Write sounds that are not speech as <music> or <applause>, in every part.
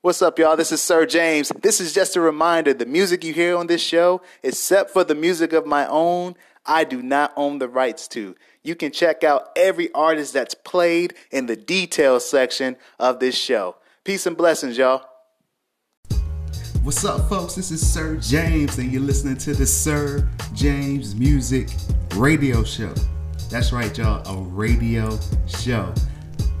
What's up, y'all? This is Sir James. This is just a reminder the music you hear on this show, except for the music of my own, I do not own the rights to. You can check out every artist that's played in the details section of this show. Peace and blessings, y'all. What's up, folks? This is Sir James, and you're listening to the Sir James Music Radio Show. That's right, y'all, a radio show.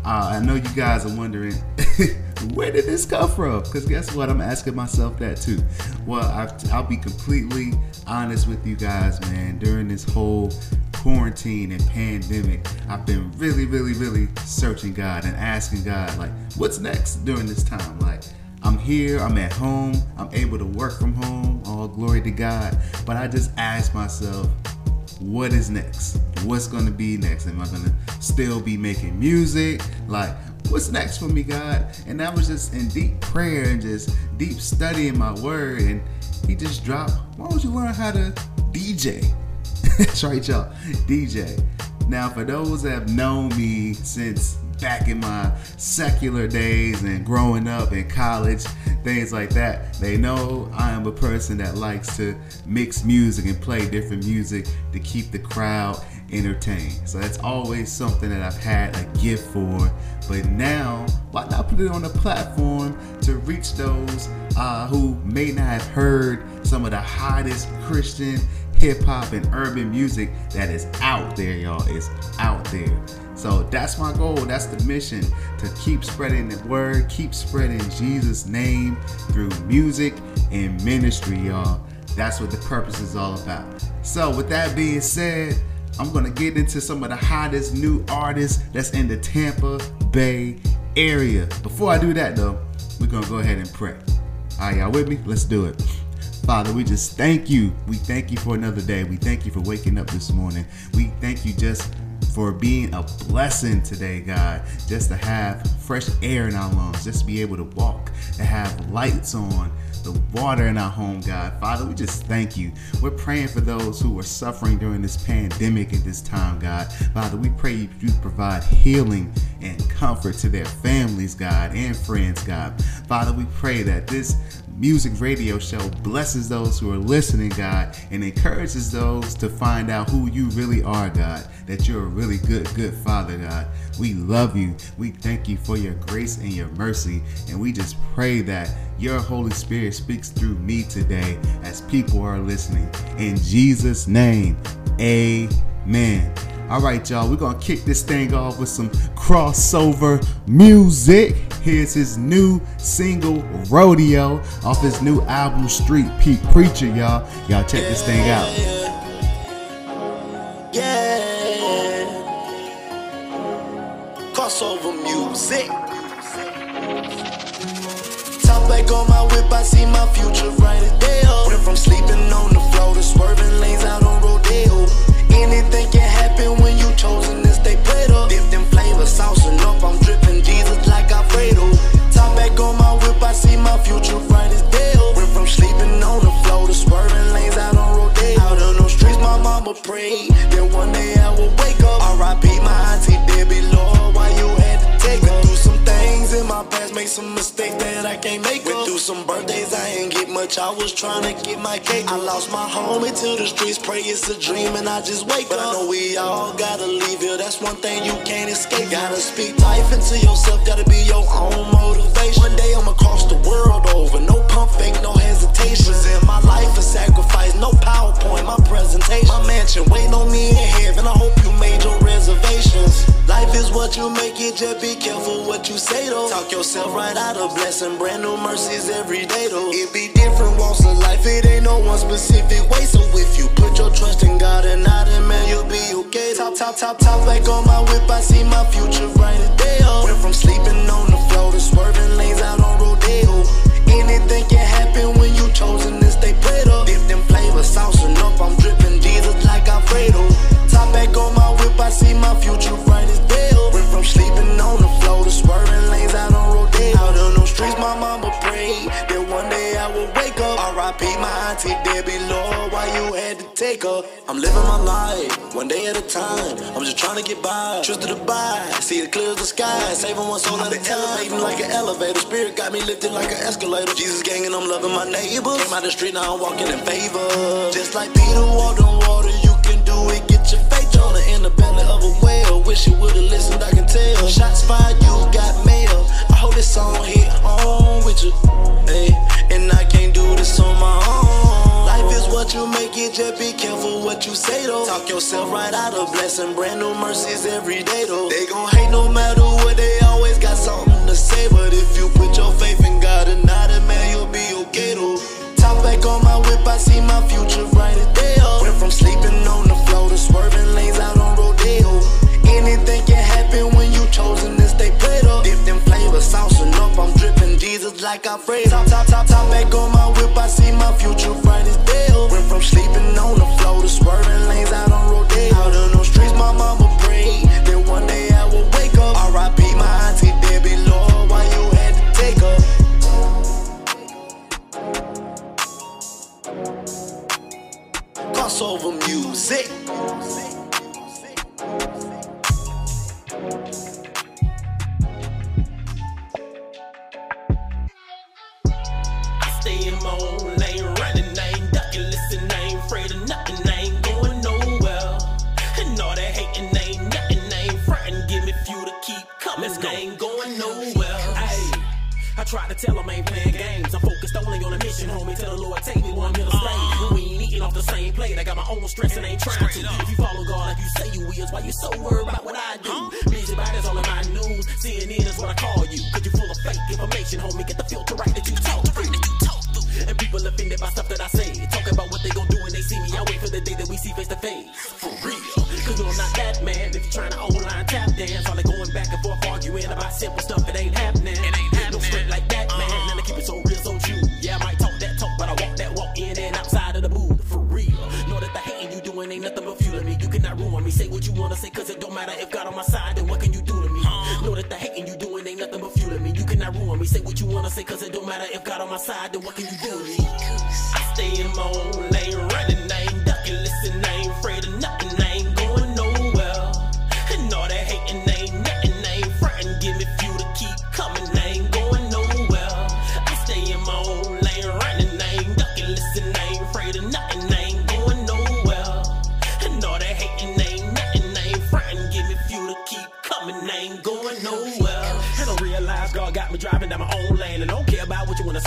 Uh, I know you guys are wondering <laughs> where did this come from? Because guess what? I'm asking myself that too. Well, I, I'll be completely honest with you guys, man. During this whole quarantine and pandemic, I've been really, really, really searching God and asking God, like, what's next during this time? Like, I'm here, I'm at home, I'm able to work from home, all glory to God. But I just ask myself, what is next? What's gonna be next? Am I gonna still be making music? Like, what's next for me, God? And I was just in deep prayer and just deep studying my word. And He just dropped, why don't you learn how to DJ? <laughs> That's right, y'all, DJ. Now, for those that have known me since back in my secular days and growing up in college, things like that, they know I am a person that likes to mix music and play different music to keep the crowd entertained. So that's always something that I've had a gift for. But now, why not put it on a platform to reach those uh, who may not have heard some of the hottest Christian hip hop and urban music that is out there, y'all. It's out there. So that's my goal. That's the mission to keep spreading the word, keep spreading Jesus' name through music and ministry, y'all. That's what the purpose is all about. So, with that being said, I'm gonna get into some of the hottest new artists that's in the Tampa Bay area. Before I do that, though, we're gonna go ahead and pray. All right, y'all with me? Let's do it. Father, we just thank you. We thank you for another day. We thank you for waking up this morning. We thank you just for being a blessing today, God. Just to have fresh air in our lungs, just to be able to walk, to have lights on, the water in our home, God. Father, we just thank you. We're praying for those who are suffering during this pandemic at this time, God. Father, we pray you provide healing and comfort to their families, God, and friends, God. Father, we pray that this music radio show blesses those who are listening, God, and encourages those to find out who you really are, God. That you're a really good, good Father, God. We love you. We thank you for your grace and your mercy. And we just pray that your Holy Spirit speaks through me today as people are listening. In Jesus' name, amen. All right, y'all, we're gonna kick this thing off with some crossover music. Here's his new single, Rodeo, off his new album, Street Pete Preacher, y'all. Y'all check this thing out. Yeah. Crossover music. Top back on my whip, I see my future right as day. Went from sleeping on the floor to swerving lanes out on Rodeo. Anything can happen much. I was trying to get my cake. I lost my home into the streets, pray it's a dream, and I just wake up. I know we all gotta leave here. That's one thing you can't escape. Gotta speak life into yourself. Gotta be your own motivation. One day I'ma cross the world over. No pump fake, no hesitation. Present my life a sacrifice. No PowerPoint, my presentation. My mansion waiting on me in heaven. I hope you made your reservations. Life is what you make it. Just be careful what you say though. Talk yourself right out of blessing. Brand new mercies every day though. It be different walks of life. It ain't no one specific way. So if you put your trust in God and not in man, you'll be okay. Top, top, top, top back on my whip. I see my future bright as day. up. Went from sleeping on the floor to swerving lanes out on Rodeo. Anything can happen when you chosen to stay prayed up. Dip them flavors, saucing up. I'm dripping Jesus like Alfredo. Top back on my whip. I see my future auntie Debbie, Lord, why you had to take her? I'm living my life, one day at a time. I'm just trying to get by, trust to the buy. See it clear as the sky, saving one soul at a time. Elevating like an elevator, spirit got me lifted like an escalator. Jesus gang and I'm loving my neighbors. Came out the street, now I'm walking in favor. Just like Peter walked on water, you can do it. Get your faith on in the belly of a whale. Wish you would've listened, I can tell. Shots fired, you got mail. I hope this song hit home with you. Hey, and I can't do this on my own. Life is what you make it, just be careful what you say though. Talk yourself right out of blessing, brand new mercies every day though. They gon' hate no matter what, they always got something to say. But if you put your faith in God and not in man, you'll be okay though. Top back on my whip, I see my future bright as day. Went from sleeping on the floor to swerving lanes out on Rodeo. Anything can happen when you chosen to stay played up. Dipped in flavor, saucing up, I'm dripping Jesus like I'm. Top, top, top, top back on my Crossover music. I stay in my own lane, running, I ain't ducking, listen, I ain't afraid of nothing, I ain't going nowhere. And all that hating ain't nothing, I ain't give me fuel to keep coming, I ain't going nowhere. I tried to tell them I ain't playing games. I'm focused only on a mission, homie. Tell the Lord, take me where I'm here off the same plate. I got my own stress and ain't trying to. If you follow God like you say you is, why you so worried about what I do? Busy body's all in my news. CNN is what I call you. Cause you full of fake information, homie. Get the filter right that you talk through. And people offended by stuff that I say. Cause matter if God on my side, then what can you do? I stay in my own lane,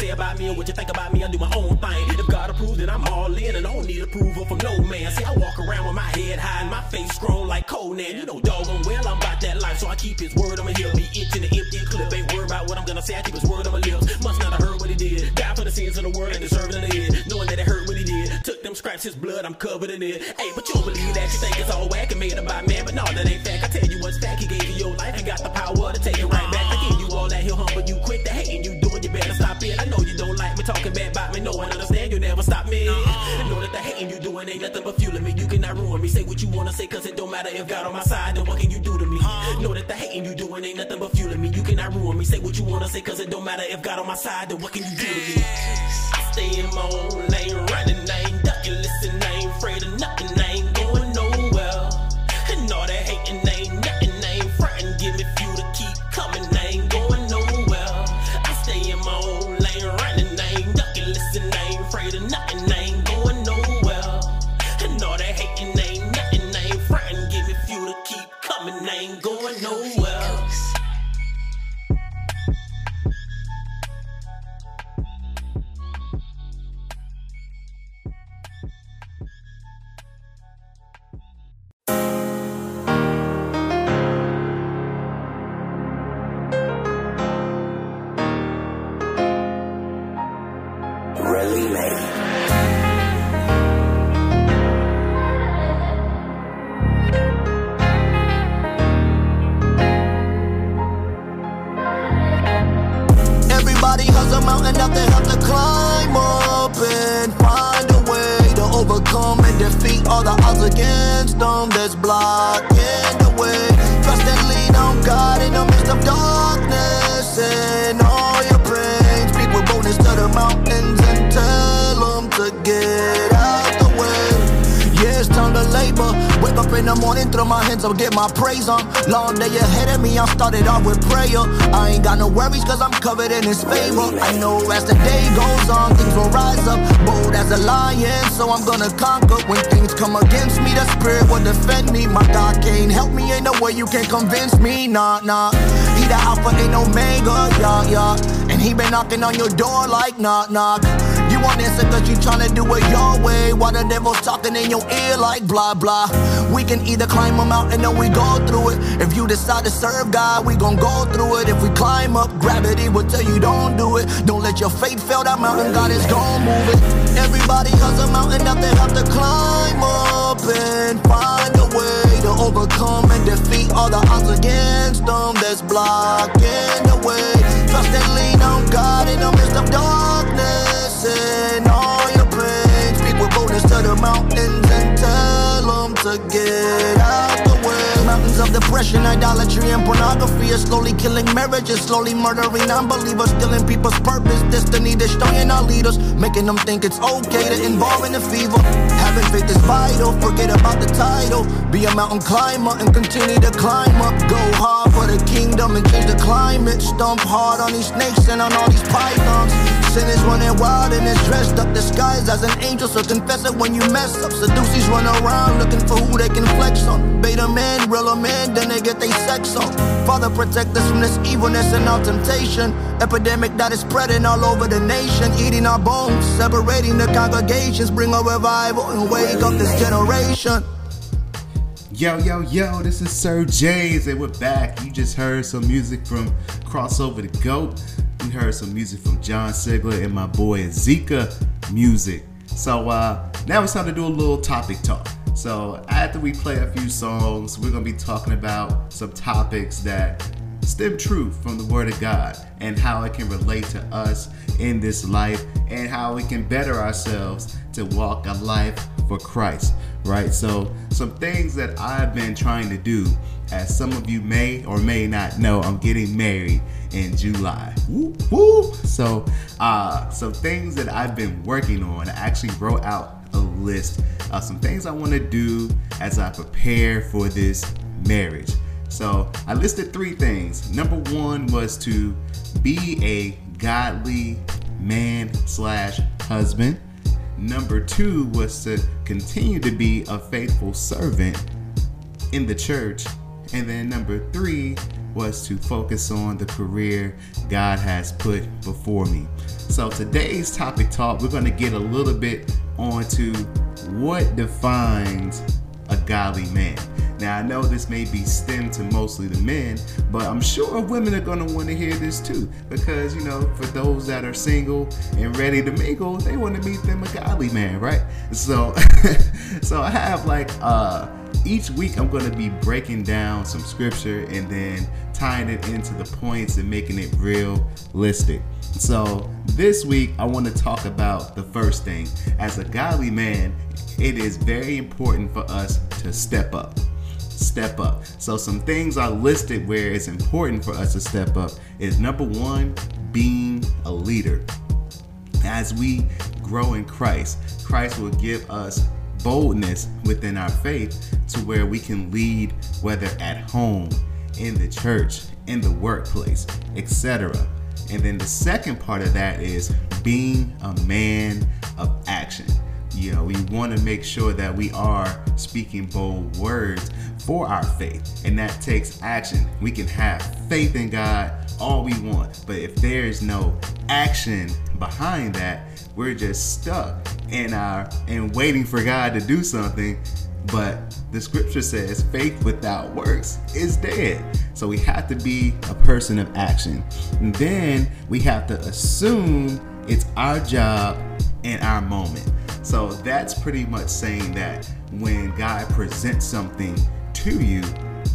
say about me or what you think about me, I do my own thing. If God approves, then I'm all in, and I don't need approval from no man. See, I walk around with my head high and my face strong like Conan. You know, doggone well, I'm about that life, so I keep his word, I'ma hear be itching the empty clip. Ain't worried about what I'm gonna say, I keep his word on my lips. Must not have heard what he did. Died for the sins of the world and deserved it in the end. Knowing that it hurt what he did. Took them scraps, his blood, I'm covered in it. Hey, but you don't believe that. You think it's all whack and made about man, but no, that ain't fact. I tell you say, cause it don't matter if God on my side, then what can you do to me? Know that the hating you doing ain't nothing but fueling me. You cannot ruin me. Say what you wanna say, cause it don't matter if God on my side, then what can you do to me? I stay in my own lane, running, His favor. I know as the day goes on, things will rise up. Bold as a lion, so I'm gonna conquer. When things come against me, the spirit will defend me. My God can't help me, ain't no way you can convince me. Nah, nah. He the Alpha, ain't Omega, yeah, yeah. He been knocking on your door like knock, knock. You want answer cause you tryna do it your way. While the devil's talking in your ear like blah blah? We can either climb a mountain or we go through it. If you decide to serve God, we gon' go through it. If we climb up, gravity will tell you don't do it. Don't let your faith fail that mountain, God is gon' move it Everybody has a mountain that they have to climb up And find a way to overcome and defeat all the odds against them That's blocking the way. Trust and lean on God in the midst of darkness. And all your pain. Speak with boldness to the mountains and tell them to get out of depression, idolatry, and pornography are slowly killing marriages, slowly murdering unbelievers, stealing people's purpose, destiny, destroying our leaders, making them think it's okay to involve in the fever. Having faith is vital, forget about the title. Be a mountain climber and continue to climb up. Go hard for the kingdom and change the climate. Stomp hard on these snakes and on all these pythons. Sin is running wild and it's dressed up, disguised as an angel. So confess it when you mess up. Seducees run around looking for who they can flex on. Beta man, real a man, then they get they sex on. Father, protect us from this evilness and our temptation. Epidemic that is spreading all over the nation, eating our bones, separating the congregations. Bring a revival and wake up this generation. Yo, yo, yo, this is Sir James, and we're back. You just heard some music from Crossover Da Goat. We heard some music from Jon Sigler and my boy Azeekah Music. So uh, now it's time to do a little topic talk. So after we play a few songs, we're gonna be talking about some topics that stem true from the Word of God and how it can relate to us in this life and how we can better ourselves to walk a life for Christ, right? So, some things that I've been trying to do, as some of you may or may not know, I'm getting married in July. Woo, woo. So, uh, some things that I've been working on, I actually wrote out a list of some things I want to do as I prepare for this marriage. So I listed three things. Number one was to be a godly man slash husband. Number two was to continue to be a faithful servant in the church. And then number three was to focus on the career God has put before me. So today's topic talk, we're going to get a little bit onto what defines a godly man. Now I know this may be stemmed to mostly the men, but I'm sure women are gonna want to hear this too, because you know, for those that are single and ready to mingle, they want to meet them a godly man, right? So, <laughs> so I have like uh, each week I'm gonna be breaking down some scripture and then tying it into the points and making it realistic. So this week I want to talk about the first thing. As a godly man, it is very important for us to step up. Step up. So some things are listed where it's important for us to step up is number one, being a leader. As we grow in Christ, Christ will give us boldness within our faith to where we can lead whether at home, in the church, in the workplace, etc. And then the second part of that is being a man of action. You know, we want to make sure that we are speaking bold words for our faith, and that takes action. We can have faith in God all we want, but if there's no action behind that, we're just stuck in our and waiting for God to do something. But the scripture says faith without works is dead. So we have to be a person of action. And then we have to assume it's our job and our moment. So that's pretty much saying that when God presents something to you,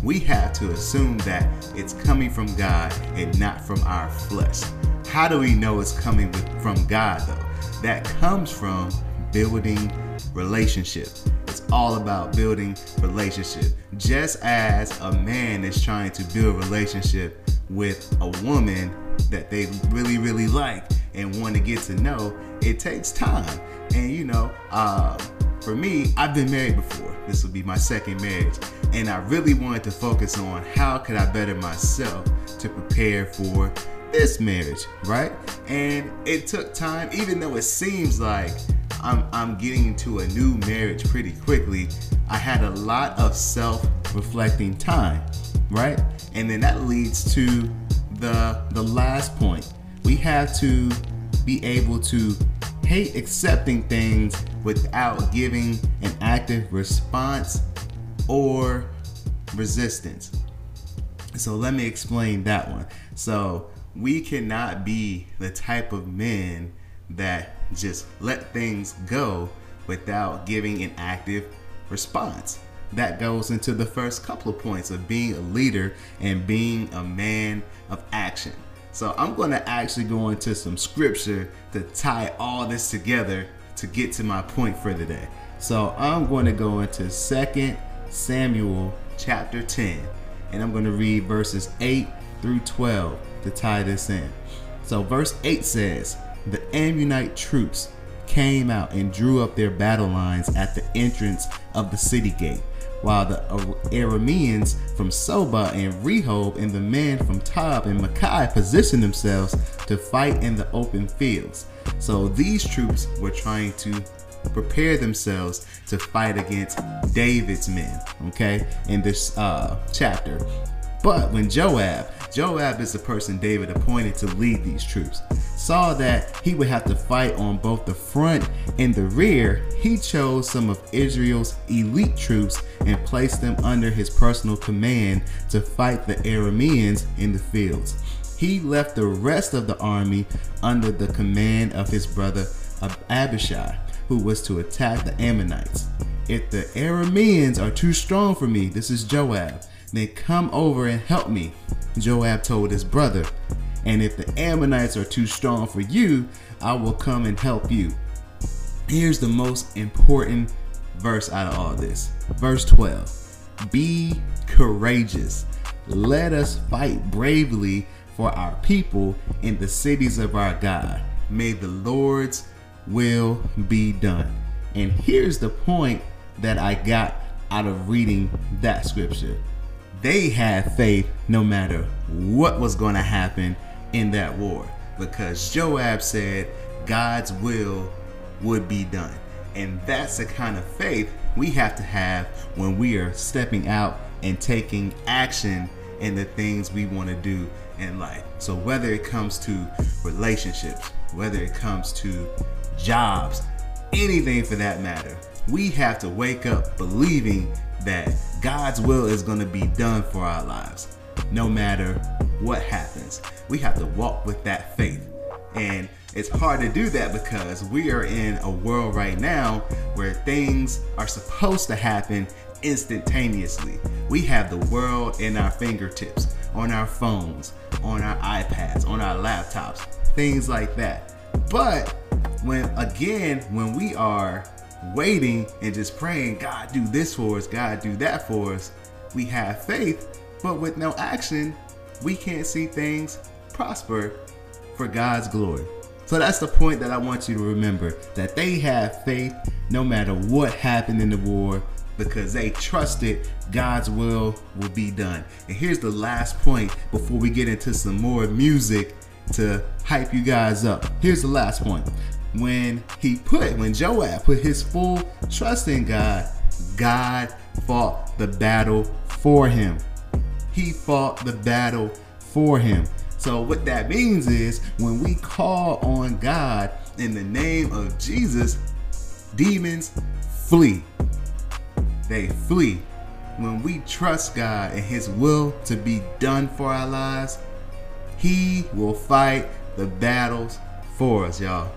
we have to assume that it's coming from God and not from our flesh. How do we know it's coming from God though? That comes from building relationship. It's all about building relationship. Just as a man is trying to build relationship with a woman that they really, really like and want to get to know, it takes time. And you know, uh, for me, I've been married before. This will be my second marriage. And I really wanted to focus on how could I better myself to prepare for this marriage, right? And it took time, even though it seems like I'm, I'm getting into a new marriage pretty quickly, I had a lot of self reflecting time, right? And then that leads to the the last point. We have to be able to hate accepting things without giving an active response or resistance. So let me explain that one. So we cannot be the type of men that just let things go without giving an active response. That goes into the first couple of points of being a leader and being a man of action. So I'm going to actually go into some scripture to tie all this together to get to my point for today. So I'm going to go into 2 Samuel chapter 10 and I'm going to read verses 8 through 12 to tie this in. So verse 8 says, "The Ammonite troops came out and drew up their battle lines at the entrance of the city gate, while the Arameans from Zobah and Rehob and the men from Tob and Maakah positioned themselves to fight in the open fields. So these troops were trying to prepare themselves to fight against David's men, okay, in this uh, chapter. But when Joab, Joab is the person David appointed to lead these troops, saw that he would have to fight on both the front and the rear, he chose some of Israel's elite troops and placed them under his personal command to fight the Arameans in the fields. He left the rest of the army under the command of his brother Abishai, who was to attack the Ammonites. If the Arameans are too strong for me, this is Joab then come over and help me, Joab told his brother. And if the Ammonites are too strong for you, I will come and help you. Here's the most important verse out of all this. Verse 12 Be courageous. Let us fight bravely for our people in the cities of our God. May the Lord's will be done. And here's the point that I got out of reading that scripture they had faith no matter what was going to happen in that war because Joab said God's will would be done. And that's the kind of faith we have to have when we are stepping out and taking action in the things we want to do in life. So, whether it comes to relationships, whether it comes to jobs, anything for that matter, we have to wake up believing that God's will is going to be done for our lives, no matter what happens. We have to walk with that faith. And it's hard to do that because we are in a world right now where things are supposed to happen instantaneously. We have the world in our fingertips, on our phones, on our iPads, on our laptops, things like that. But when again, when we are waiting and just praying, God, do this for us, God, do that for us. We have faith, but with no action, we can't see things prosper for God's glory. So that's the point that I want you to remember that they have faith no matter what happened in the war because they trusted God's will will be done. And here's the last point before we get into some more music to hype you guys up. Here's the last point when he put, when Joab put his full trust in God, God fought the battle for him. He fought the battle for him. So, what that means is when we call on God in the name of Jesus, demons flee. They flee. When we trust God and His will to be done for our lives, He will fight the battles for us, y'all.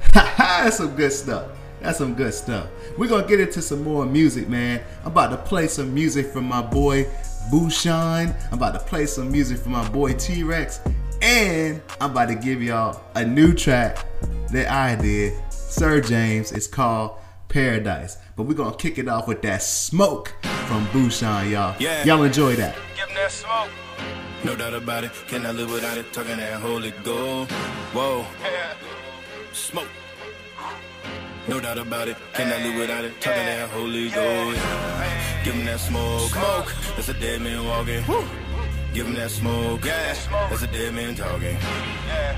<laughs> That's some good stuff. That's some good stuff. We're gonna get into some more music, man. I'm about to play some music from my boy Busean. I'm about to play some music from my boy T-R3X. And I'm about to give y'all a new track that I did, Sir James. It's called Paradise. But we're gonna kick it off with that smoke from Busean, y'all. Yeah. Y'all enjoy that. Give 'em that smoke. No doubt about it. Can I live without it? Talking that holy gold. Whoa. Smoke. No doubt about it, cannot live without it. Talking that Holy Ghost. Give him that smoke. Smoke. That's a dead man walking. Give him that smoke. Yeah. That's a dead man talking.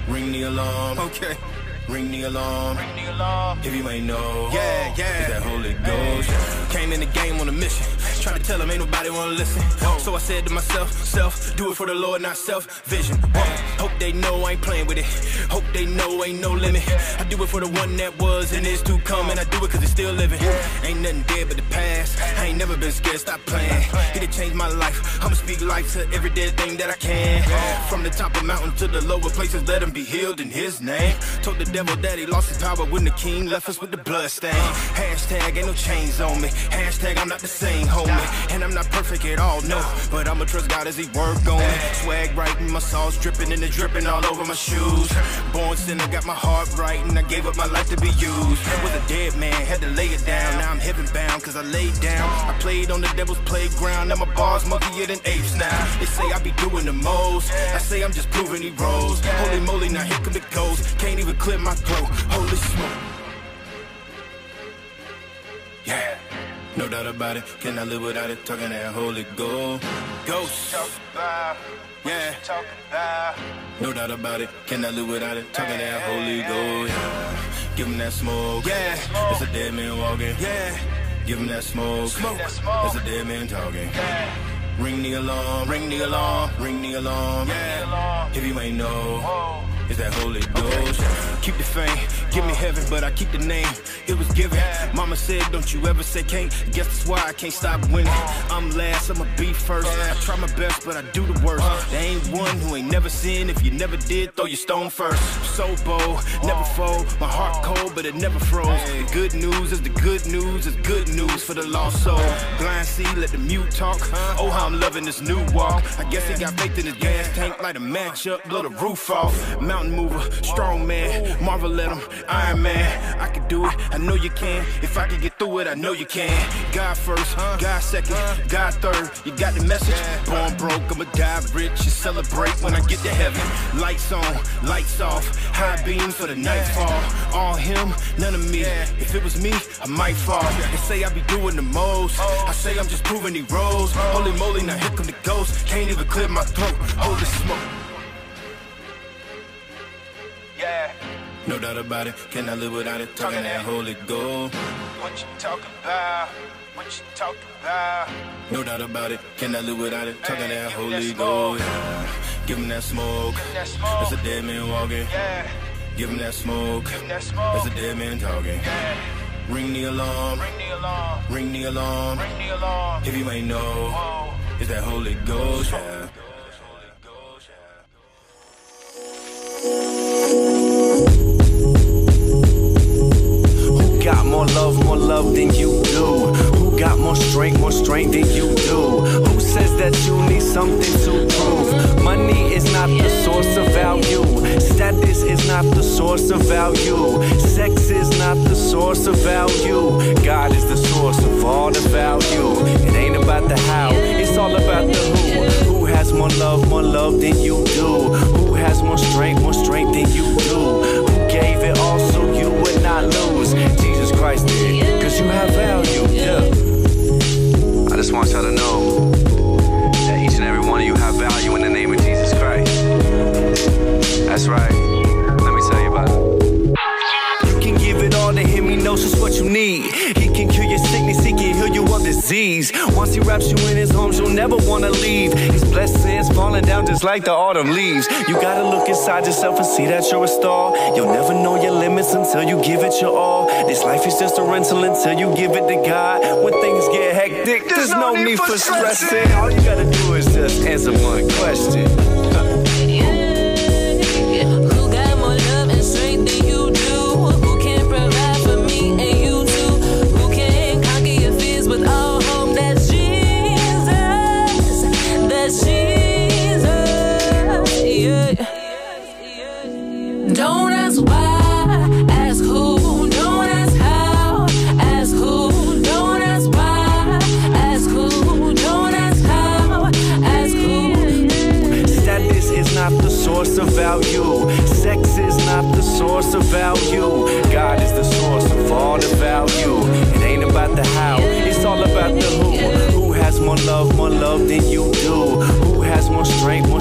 Ring the alarm. Okay. Ring the alarm. Ring the alarm. If you ain't know. Yeah, yeah. It's that Holy Ghost. Came in the game on a mission. Trying to tell him ain't nobody wanna listen. So I said to myself, self, do it for the Lord, not self. Vision. Hope they know I ain't playing with it. Hope they know ain't no limit. I do it for the one that was and is to come. And I do it cause it's still living. Ain't nothing dead but the past. I ain't never been scared, stop playing. He done changed my life. I'ma speak life to every dead thing that I can. From the top of mountain to the lower places, let him be healed in his name. Told the devil that he lost his power when the king left us with the blood stain. Hashtag ain't no chains on me. Hashtag I'm not the same homie. And I'm not perfect at all, no. But I'ma trust God as he work on me. Swag right and my sauce dripping and it dripping all over my shoes. Born sinner, got my heart right and I gave up my life to be used. Was a dead man, had to lay it down. Now I'm heaven bound cause I laid down. I played on the devil's playground. Now my bars monkey than apes now. They say I be doing the most. I say I'm just proving he rose. Holy moly, now here come the ghost. Can't even clip my throat. Holy smoke. Yeah. No doubt about it, cannot live without it. Talking that holy ghost. Ghost. Yeah. No doubt about it, cannot live without it. Talking that holy ghost. Yeah. Give him that smoke. Yeah. It's a dead man walking. Yeah. Give him that smoke. Smoke. It's a dead man talking. Ring the alarm, ring the alarm, ring the alarm. Yeah. If you ain't know, it's that Holy Ghost. Keep the fame, give me heaven, but I keep the name. It was given. Mama said, don't you ever say can't. Guess that's why I can't stop winning. I'm last, I'ma be first. I try my best, but I do the worst. There ain't one who ain't never sinned. If you never did, throw your stone first. So bold, never fold. My heart cold, but it never froze. The good news is the good news is good news for the lost soul. Blind see, let the mute talk. Oh, how I'm loving this new walk. I guess he got faith in his gas tank, light a match up, blow the roof off. Mountain mover, strong man, Marvel at him, Iron Man. I can do it, I know you can. If I can get through it, I know you can. God first, God second, God third. You got the message. Born broke, I'ma die rich. and celebrate when I get to heaven. Lights on, lights off, high beams for the nightfall. All him, none of me. If it was me, I might fall. They say I be doing the most. I say I'm just proving he rose. Holy moly, now here come the ghost. Can't even clear my throat. Holy smoke. Yeah. No doubt about it, cannot live without it. Talking that Holy Ghost. What you talking about? What you talking about? No doubt about it, cannot live without it. Talking that Holy Ghost. Yeah. Give him that smoke. That's a dead man walking. Give him that smoke. That's a dead man talking. Ring the alarm. Ring the alarm. Ring the alarm. Ring the alarm. If you ain't know, it's that Holy Ghost. Yeah. Who got more love, more love than you do? Who got more strength, more strength than you do? Who says that you need something to prove? Money is not the source of value. Status is not the source of value. Sex is not the source of value. God is the source of all the value. It ain't about the how, it's all about the who. Who has more love, more love than you do? Has more strength, more strength than you do? Who gave it all so you would not lose? Jesus Christ did, cause you have value, yeah. I just want y'all to know that each and every one of you have value in the name of Jesus Christ. That's right. You need. He can cure your sickness, he can heal you of disease. Once he wraps you in his arms, you'll never wanna leave. His blessings falling down just like the autumn leaves. You gotta look inside yourself and see that you're a star. You'll never know your limits until you give it your all. This life is just a rental until you give it to God. When things get hectic, there's, no, need for stressing. All you gotta do is just answer one question. love, more love than you do. Who has more strength, more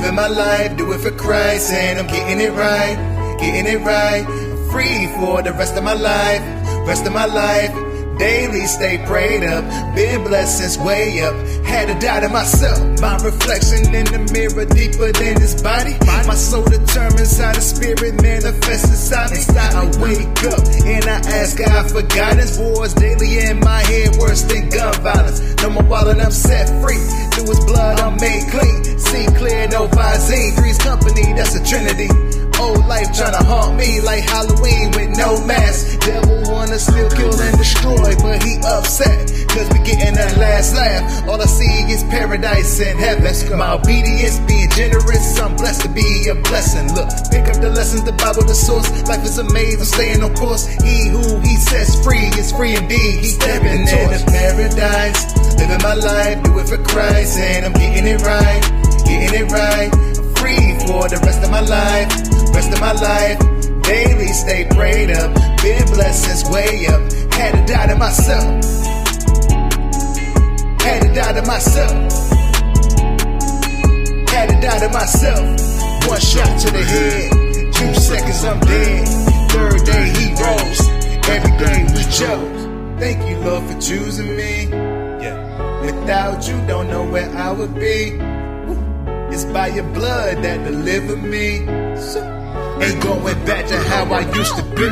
Living my life, do it for Christ, and I'm getting it right, getting it right. Free for the rest of my life, rest of my life. Daily stay prayed up, been blessed since way up. Had to die to myself. My reflection in the mirror deeper than this body. My soul determines how the spirit manifests inside me. I wake up and I ask God for guidance. Wars daily in my head, worse than gun violence. No more wildin', I'm set free. Through his blood, I'm made clean. See clear, no Visine. Three's company, that's a trinity. Old life tryna haunt me like Halloween with no mask. Devil wanna still kill and destroy, but he upset. Cause we getting that last laugh. All I see is paradise and heaven. My obedience being generous, I'm blessed to be a blessing. Look, pick up the lessons, the Bible, the source. Life is amazing, staying on course. He who he sets free is free indeed. He stepping into paradise. Living my life, do it for Christ, and I'm getting it right, getting it right. Free for the rest of my life, rest of my life. Daily stay prayed up, been blessed since way up. Had to die to myself, had to die to myself, had to die to myself. One shot to the head, two seconds I'm dead. Third day he rose, every day we chose. Thank you, Lord, for choosing me. Yeah. Without you, don't know where I would be. It's by your blood that delivered me. Ain't going back to how I used to be.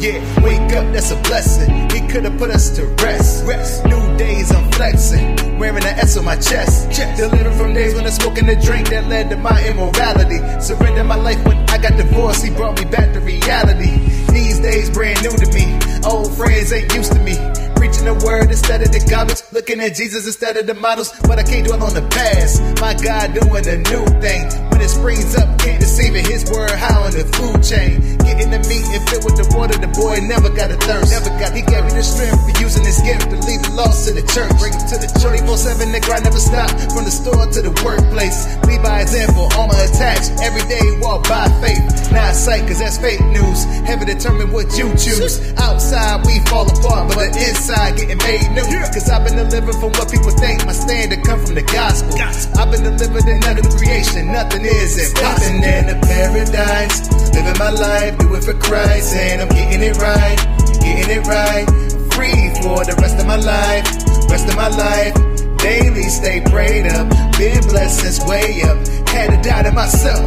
Yeah, wake up, that's a blessing. He could have put us to rest. rest. New days, I'm flexing. Wearing an S on my chest. Delivered from days when I smoking the drink that led to my immorality. Surrendered my life when I got divorced. He brought me back to reality. These days, brand new to me. Old friends ain't used to me. Preaching the word instead of the garbage. Looking at Jesus instead of the models. But I can't dwell on the past. My God doing a new thing. When it springs up, can't deceive it. His word high on the food chain. Getting the meat and filled with the water. The boy never got a thirst. Never got. He gave me the strength for using his gift to lead the lost to the church. Bring him to the 24-7. The grind never stop. From the store to the workplace. Lead by example. Armor attached. Every day walk by faith. Not sight, cause that's fake news. Heaven determine what you choose. Outside we fall apart, but the inside getting made new. Cause I've been delivered from what people think. My standard come from the gospel. I've been delivered in other creation. Nothing is impossible. in the paradise. Living my life, do it for Christ. And I'm getting it right. Getting it right. Free for the rest of my life. Rest of my life. Daily stay prayed up. Been blessed since way up. Had to die to myself.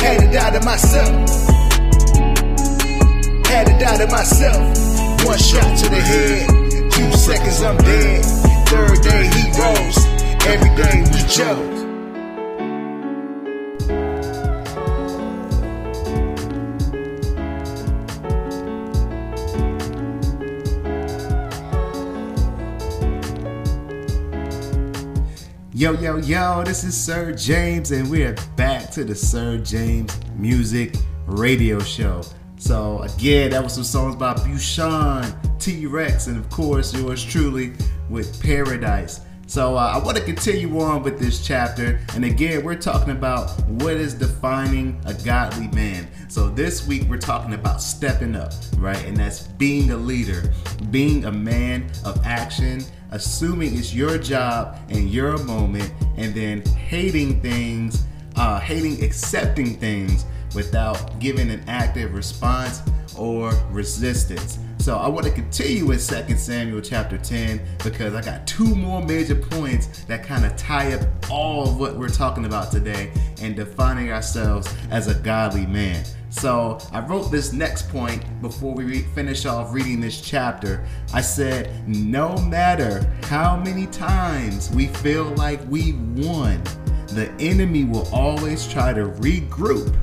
Had to die to myself. Had to die to myself. One shot to the head. Two seconds I'm dead. Third day he rose. Every day we chose. Yo, yo, yo, this is Sir James, and we are back to the Sir James Music Radio Show. So, again, that was some songs by Busean, T Rex, and of course, yours truly with Paradise. So, uh, I want to continue on with this chapter, and again, we're talking about what is defining a godly man. So, this week, we're talking about stepping up, right? And that's being a leader, being a man of action assuming it's your job and your moment, and then hating things, uh, hating accepting things without giving an active response or resistance. So I want to continue in 2 Samuel chapter 10 because I got two more major points that kind of tie up all of what we're talking about today and defining ourselves as a godly man. So I wrote this next point before we re- finish off reading this chapter. I said, no matter how many times we feel like we've won, the enemy will always try to regroup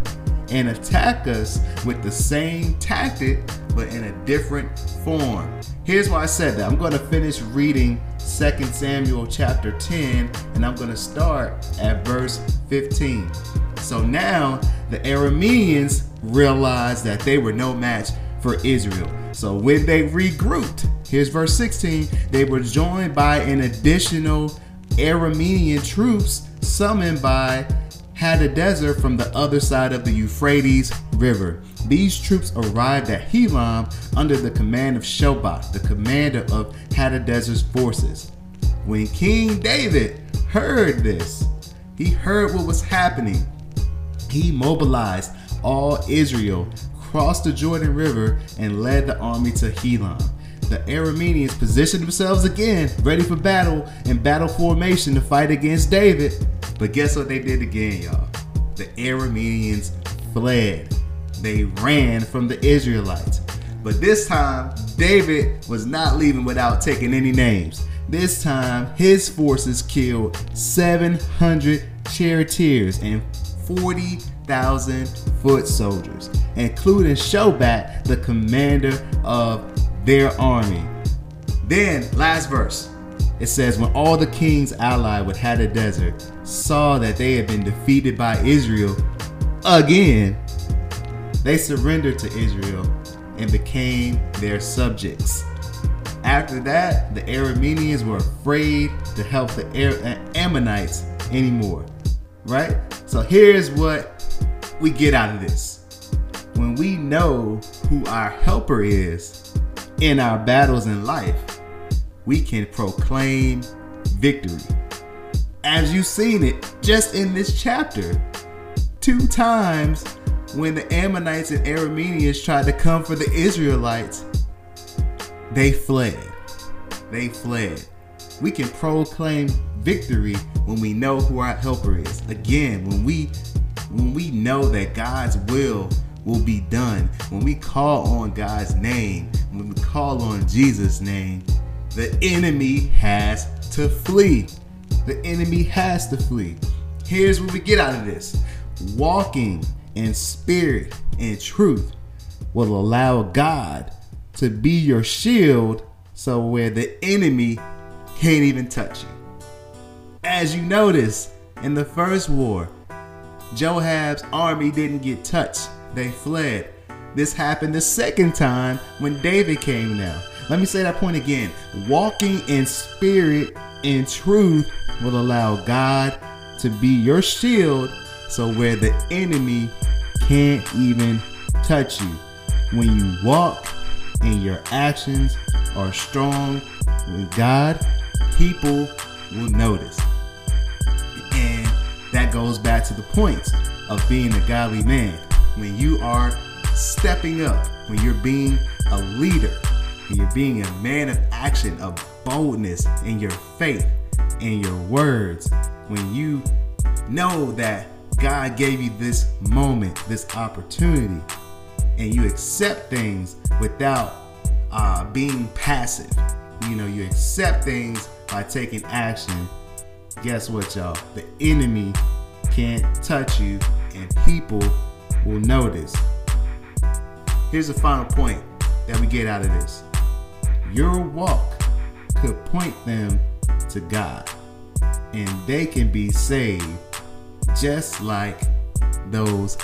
and attack us with the same tactic but in a different form. Here's why I said that. I'm going to finish reading 2 Samuel chapter 10 and I'm going to start at verse 15. So now the Arameans realized that they were no match for Israel. So when they regrouped, here's verse 16, they were joined by an additional Aramean troops summoned by Hadadezer from the other side of the Euphrates River. These troops arrived at Helam under the command of Shobach, the commander of Hadadezer's forces. when King David heard this, he heard what was happening. He mobilized all Israel, crossed the Jordan River, and led the army to Helam. The Arameans positioned themselves again, ready for battle in battle formation to fight against David. But guess what they did again, y'all? The Arameans fled. They ran from the Israelites. But this time, David was not leaving without taking any names. This time, his forces killed 700 charioteers and 40,000 foot soldiers, including Shobach, the commander of their army. Then, last verse. It says, When all the kings allied with Hadadezer saw that they had been defeated by Israel again, they surrendered to Israel and became their subjects. After that, the Arameans were afraid to help the Ammonites anymore. Right? So here's what we get out of this. When we know who our helper is in our battles in life, we can proclaim victory. As you've seen it just in this chapter, two times when the Ammonites and Arameans tried to come for the Israelites, they fled. They fled. We can proclaim victory when we know who our helper is. Again, when we when we know that God's will will be done, when we call on God's name, when we call on Jesus' name, the enemy has to flee. The enemy has to flee. Here's what we get out of this walking in spirit and truth will allow God to be your shield so where the enemy can't even touch you. As you notice in the first war, Joab's army didn't get touched, they fled. This happened the second time when David came now. Let me say that point again. Walking in spirit and truth will allow God to be your shield so where the enemy can't even touch you. When you walk and your actions are strong with God, people will notice. That goes back to the point of being a godly man. When you are stepping up, when you're being a leader, when you're being a man of action, of boldness in your faith, in your words, when you know that God gave you this moment, this opportunity, and you accept things without uh, being passive. You know, you accept things by taking action. Guess what, y'all? The enemy can't touch you, and people will notice. Here's the final point that we get out of this your walk could point them to God, and they can be saved just like those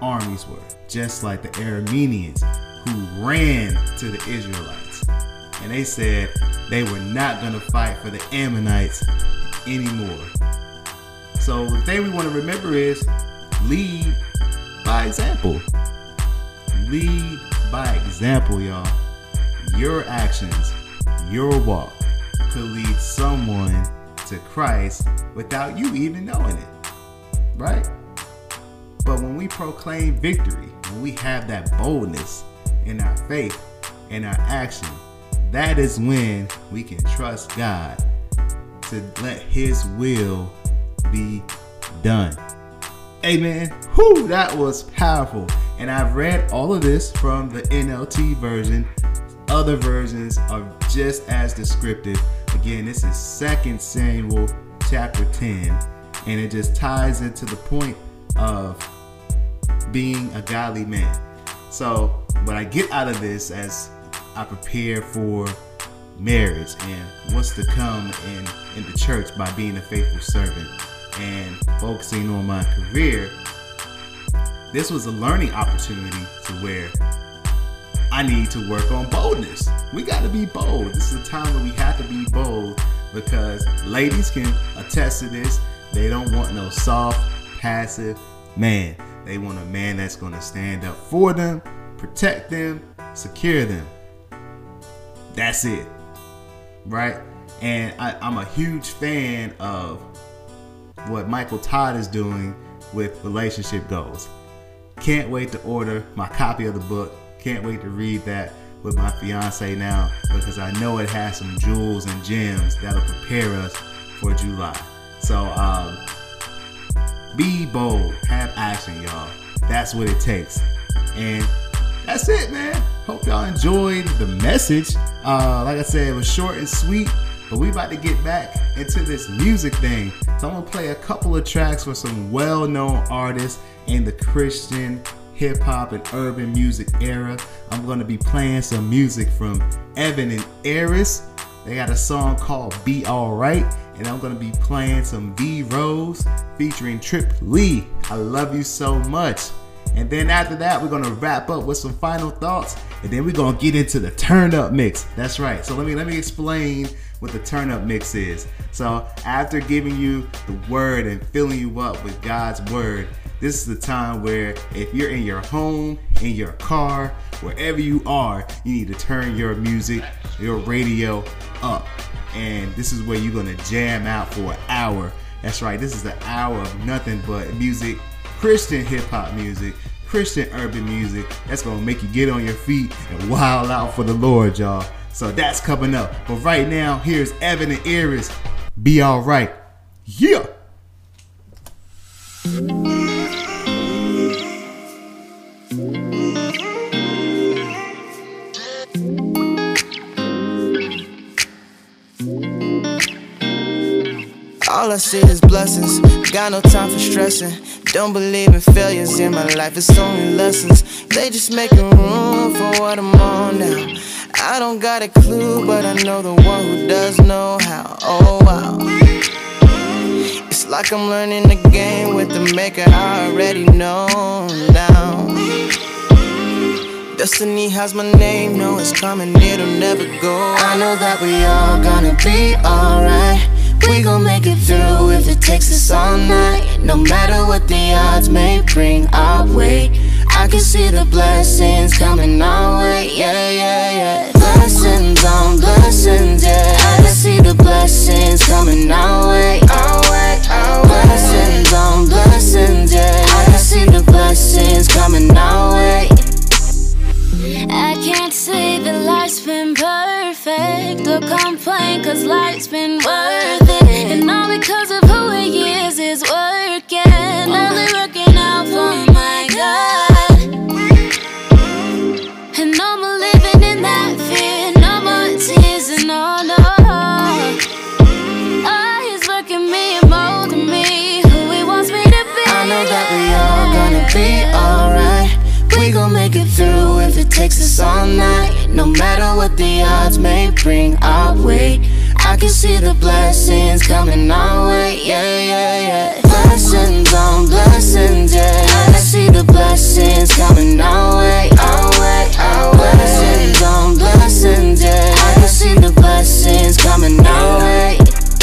armies were, just like the Arameans who ran to the Israelites. And they said they were not going to fight for the Ammonites anymore. So the thing we want to remember is lead by example. Lead by example, y'all. Your actions, your walk could lead someone to Christ without you even knowing it right? But when we proclaim victory, when we have that boldness in our faith, in our action, that is when we can trust God to let His will be done. Amen. whoo, that was powerful. And I've read all of this from the NLT version. Other versions are just as descriptive. Again, this is 2 Samuel chapter 10 and it just ties into the point of being a godly man. So, what I get out of this as I prepare for marriage and what's to come in in the church by being a faithful servant and focusing on my career, this was a learning opportunity to where I need to work on boldness. We got to be bold. This is a time where we have to be bold because ladies can attest to this. They don't want no soft, passive man. They want a man that's going to stand up for them, protect them, secure them. That's it. Right? And I, I'm a huge fan of what Michael Todd is doing with relationship goals. Can't wait to order my copy of the book. Can't wait to read that with my fiance now because I know it has some jewels and gems that'll prepare us for July. So, um, be bold, have action, y'all. That's what it takes. And that's it, man. Hope y'all enjoyed the message. Uh, like I said, it was short and sweet, but we about to get back into this music thing. So I'm gonna play a couple of tracks for some well-known artists in the Christian hip hop and urban music era. I'm gonna be playing some music from Evan and Eris. They got a song called Be Alright, and I'm gonna be playing some V Rose featuring Trip Lee. I love you so much. And then after that, we're gonna wrap up with some final thoughts, and then we're gonna get into the turn up mix. That's right. So let me let me explain what the turn up mix is. So after giving you the word and filling you up with God's word, this is the time where if you're in your home, in your car, wherever you are, you need to turn your music, your radio up. And this is where you're gonna jam out for an hour. That's right, this is the hour of nothing but music, Christian hip hop music, Christian urban music. That's gonna make you get on your feet and wild out for the Lord, y'all. So that's coming up. But right now, here's Evan and Eris. Be alright. Yeah! All I see is blessings. Got no time for stressing. Don't believe in failures in my life, it's only lessons. They just making room for what I'm on now. I don't got a clue, but I know the one who does know how. Oh wow. It's like I'm learning the game with the maker I already know now. Destiny has my name, know it's coming, it'll never go. I know that we all gonna be alright. We gon' make it through if it takes us all night. No matter what the odds may bring our way. I can see the blessings coming our way, yeah, yeah, yeah. Blessings on blessings, yeah. I can see the blessings coming our way, our way, our way. Blessings on blessings, yeah. I can see the blessings coming our way. I can't say that life's been perfect or complain cause life's been worth it. And all because of who he is is takes all night. No matter what the odds may bring our way. I can see the blessings coming our way, yeah, yeah, yeah. Blessings on blessings, yeah. I can see the blessings coming our way, our way, our way. Blessings on blessings, yeah. I can see the blessings coming our way.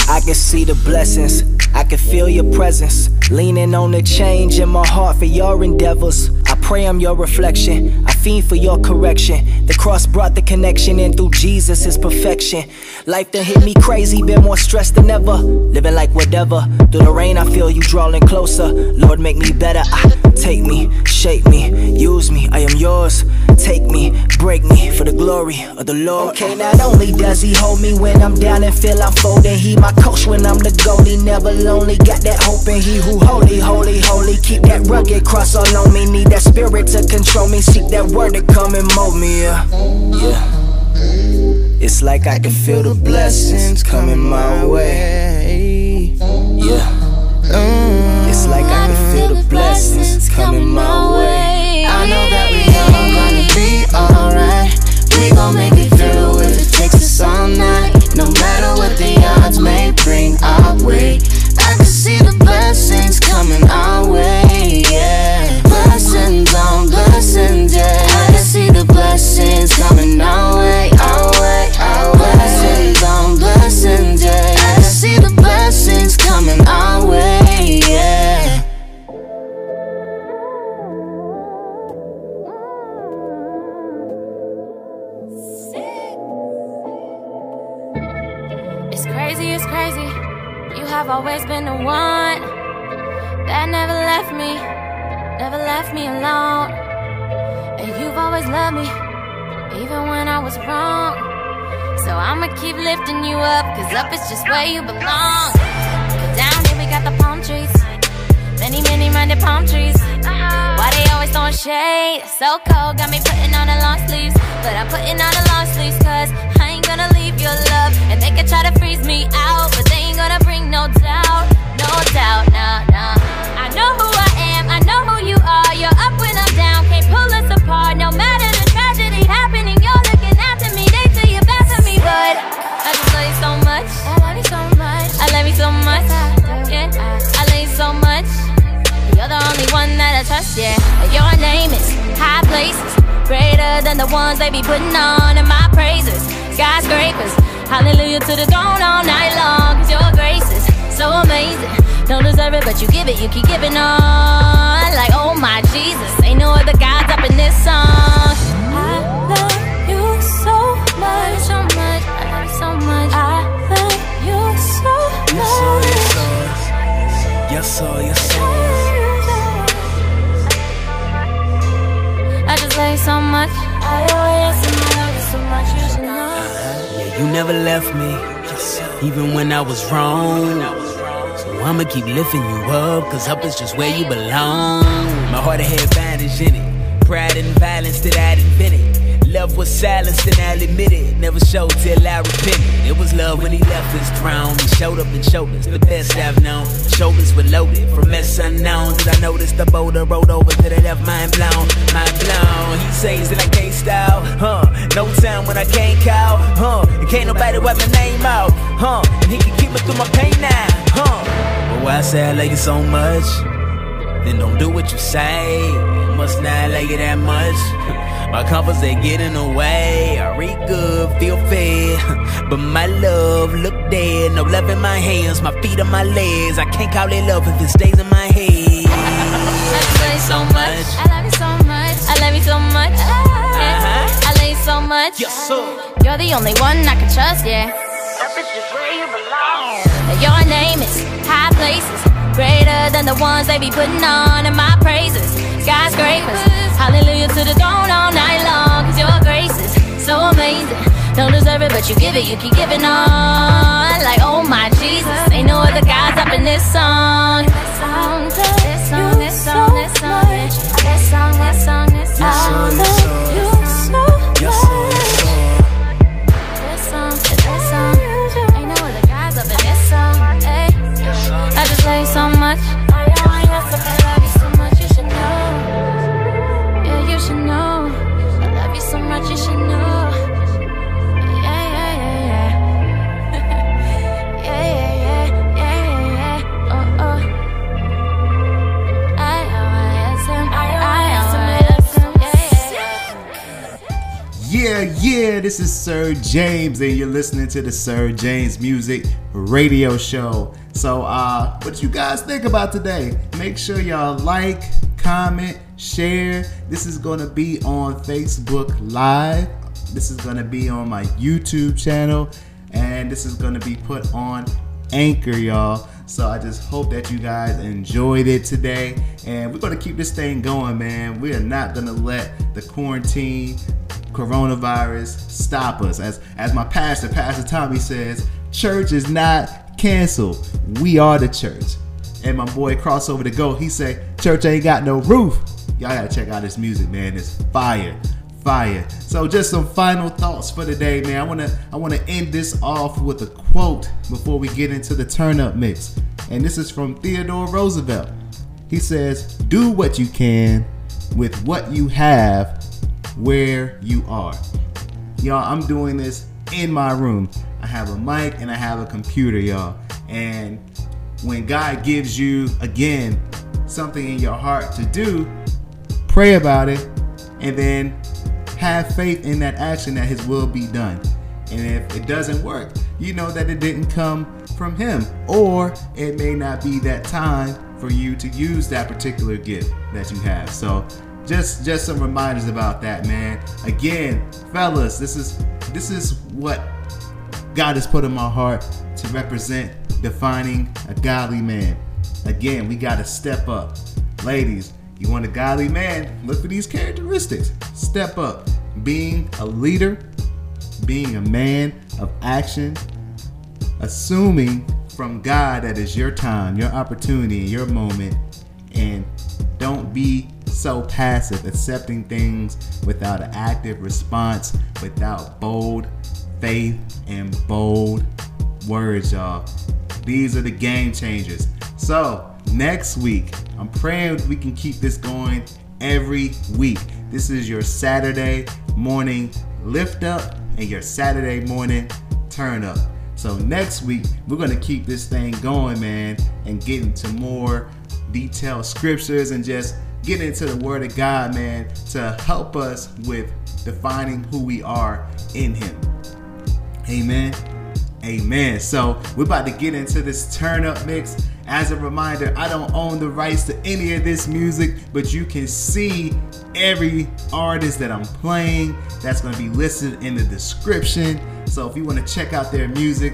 I can see the blessings, I can feel your presence. Leaning on the change in my heart for your endeavors. Pray I'm your reflection, I fiend for your correction. The cross brought the connection, and through Jesus is perfection. Life done hit me crazy, been more stressed than ever. Living like whatever. Through the rain, I feel you drawing closer. Lord, make me better. I take me, shape me, use me. I am yours. Take me, break me for the glory of the Lord. Okay, not only does he hold me when I'm down and feel I'm folding, he my coach when I'm the goalie. Never lonely, got that hope in he who holy, holy, holy. Keep that rugged cross all on me. Need that spirit to control me. Seek that word to come and mold me. Yeah, yeah. It's like I can feel the blessings coming my way. Yeah. It's like I can feel the blessings coming my way. I know that we all gonna be alright. We gon' make it through if it takes us all night. No matter what the odds may bring our way. I can see the blessings coming our way, yeah. Blessings on blessings, Notice the boulder rolled over to the left, mind blown, mind blown. He says that I can't style, huh? No time when I can't call, huh? And can't nobody wipe my name out, huh? And he can keep me through my pain now, huh? But why I say I like you so much? Then don't do what you say. Must not like it that much. My comforts they get in the way. I read good, feel fed, <laughs> but my love look dead. No love in my hands, my feet on my legs. I can't call it love if it stays in my Yes, sir. You're the only one I can trust, yeah. Up is where you belong. Your name is high places, greater than the ones they be putting on in my praises. Skyscrapers, hallelujah to the throne all night long. Cause your grace is so amazing. Don't deserve it, but you give it, you keep giving on. Like, oh my Jesus, ain't no other gods up in this song. This song, this song, this song, this song, this song, this song, this song. So much. This is Sir James, and you're listening to the Sir James Music Radio Show. So, uh, what you guys think about today? Make sure y'all like, comment, share. This is gonna be on Facebook Live. This is gonna be on my YouTube channel, and this is gonna be put on Anchor, y'all. So I just hope that you guys enjoyed it today. And we're gonna keep this thing going, man. We are not gonna let the quarantine, coronavirus stop us. As as my pastor, Pastor Tommy says, church is not canceled. We are the church. And my boy Crossover Da Goat, he say, church ain't got no roof. Y'all gotta check out his music, man. It's fire fire. So just some final thoughts for today, man. I wanna I wanna end this off with a quote before we get into the turn up mix. And this is from Theodore Roosevelt. He says, do what you can with what you have where you are. Y'all, I'm doing this in my room. I have a mic and I have a computer, y'all. And when God gives you again something in your heart to do, pray about it and then have faith in that action that his will be done. And if it doesn't work, you know that it didn't come from him, or it may not be that time for you to use that particular gift that you have. So just just some reminders about that, man. Again, fellas, this is this is what God has put in my heart to represent defining a godly man. Again, we got to step up. Ladies, you want a godly man? Look for these characteristics. Step up. Being a leader, being a man of action, assuming from God that is your time, your opportunity, your moment, and don't be so passive, accepting things without an active response, without bold faith and bold words, y'all. These are the game changers. So, next week, I'm praying we can keep this going every week. This is your Saturday morning lift up and your Saturday morning turn up. So next week we're gonna keep this thing going, man, and get into more detailed scriptures and just get into the Word of God, man, to help us with defining who we are in Him. Amen. Amen. So we're about to get into this turn up mix. As a reminder, I don't own the rights to any of this music, but you can see every artist that I'm playing. That's going to be listed in the description. So if you want to check out their music,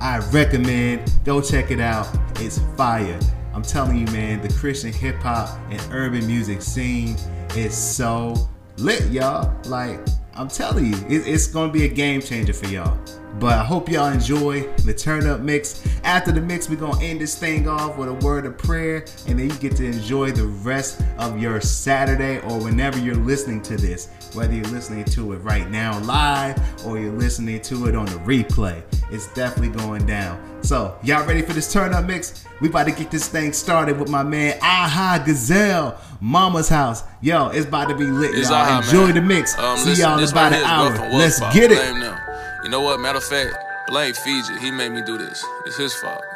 I recommend go check it out. It's fire. I'm telling you, man, the Christian hip hop and urban music scene is so lit, y'all. Like, I'm telling you, it- it's gonna be a game changer for y'all. But I hope y'all enjoy the turn up mix. After the mix, we're gonna end this thing off with a word of prayer, and then you get to enjoy the rest of your Saturday or whenever you're listening to this. Whether you're listening to it right now live or you're listening to it on the replay, it's definitely going down. So, y'all ready for this turn up mix? We about to get this thing started with my man Aha Gazelle, Mama's House. Yo, it's about to be lit, It's y'all. all right, Enjoy man. the mix. Um, See listen, y'all in about an hour. Let's get it. You know what? Matter of fact, blame Fiji. He made me do this. It's his fault.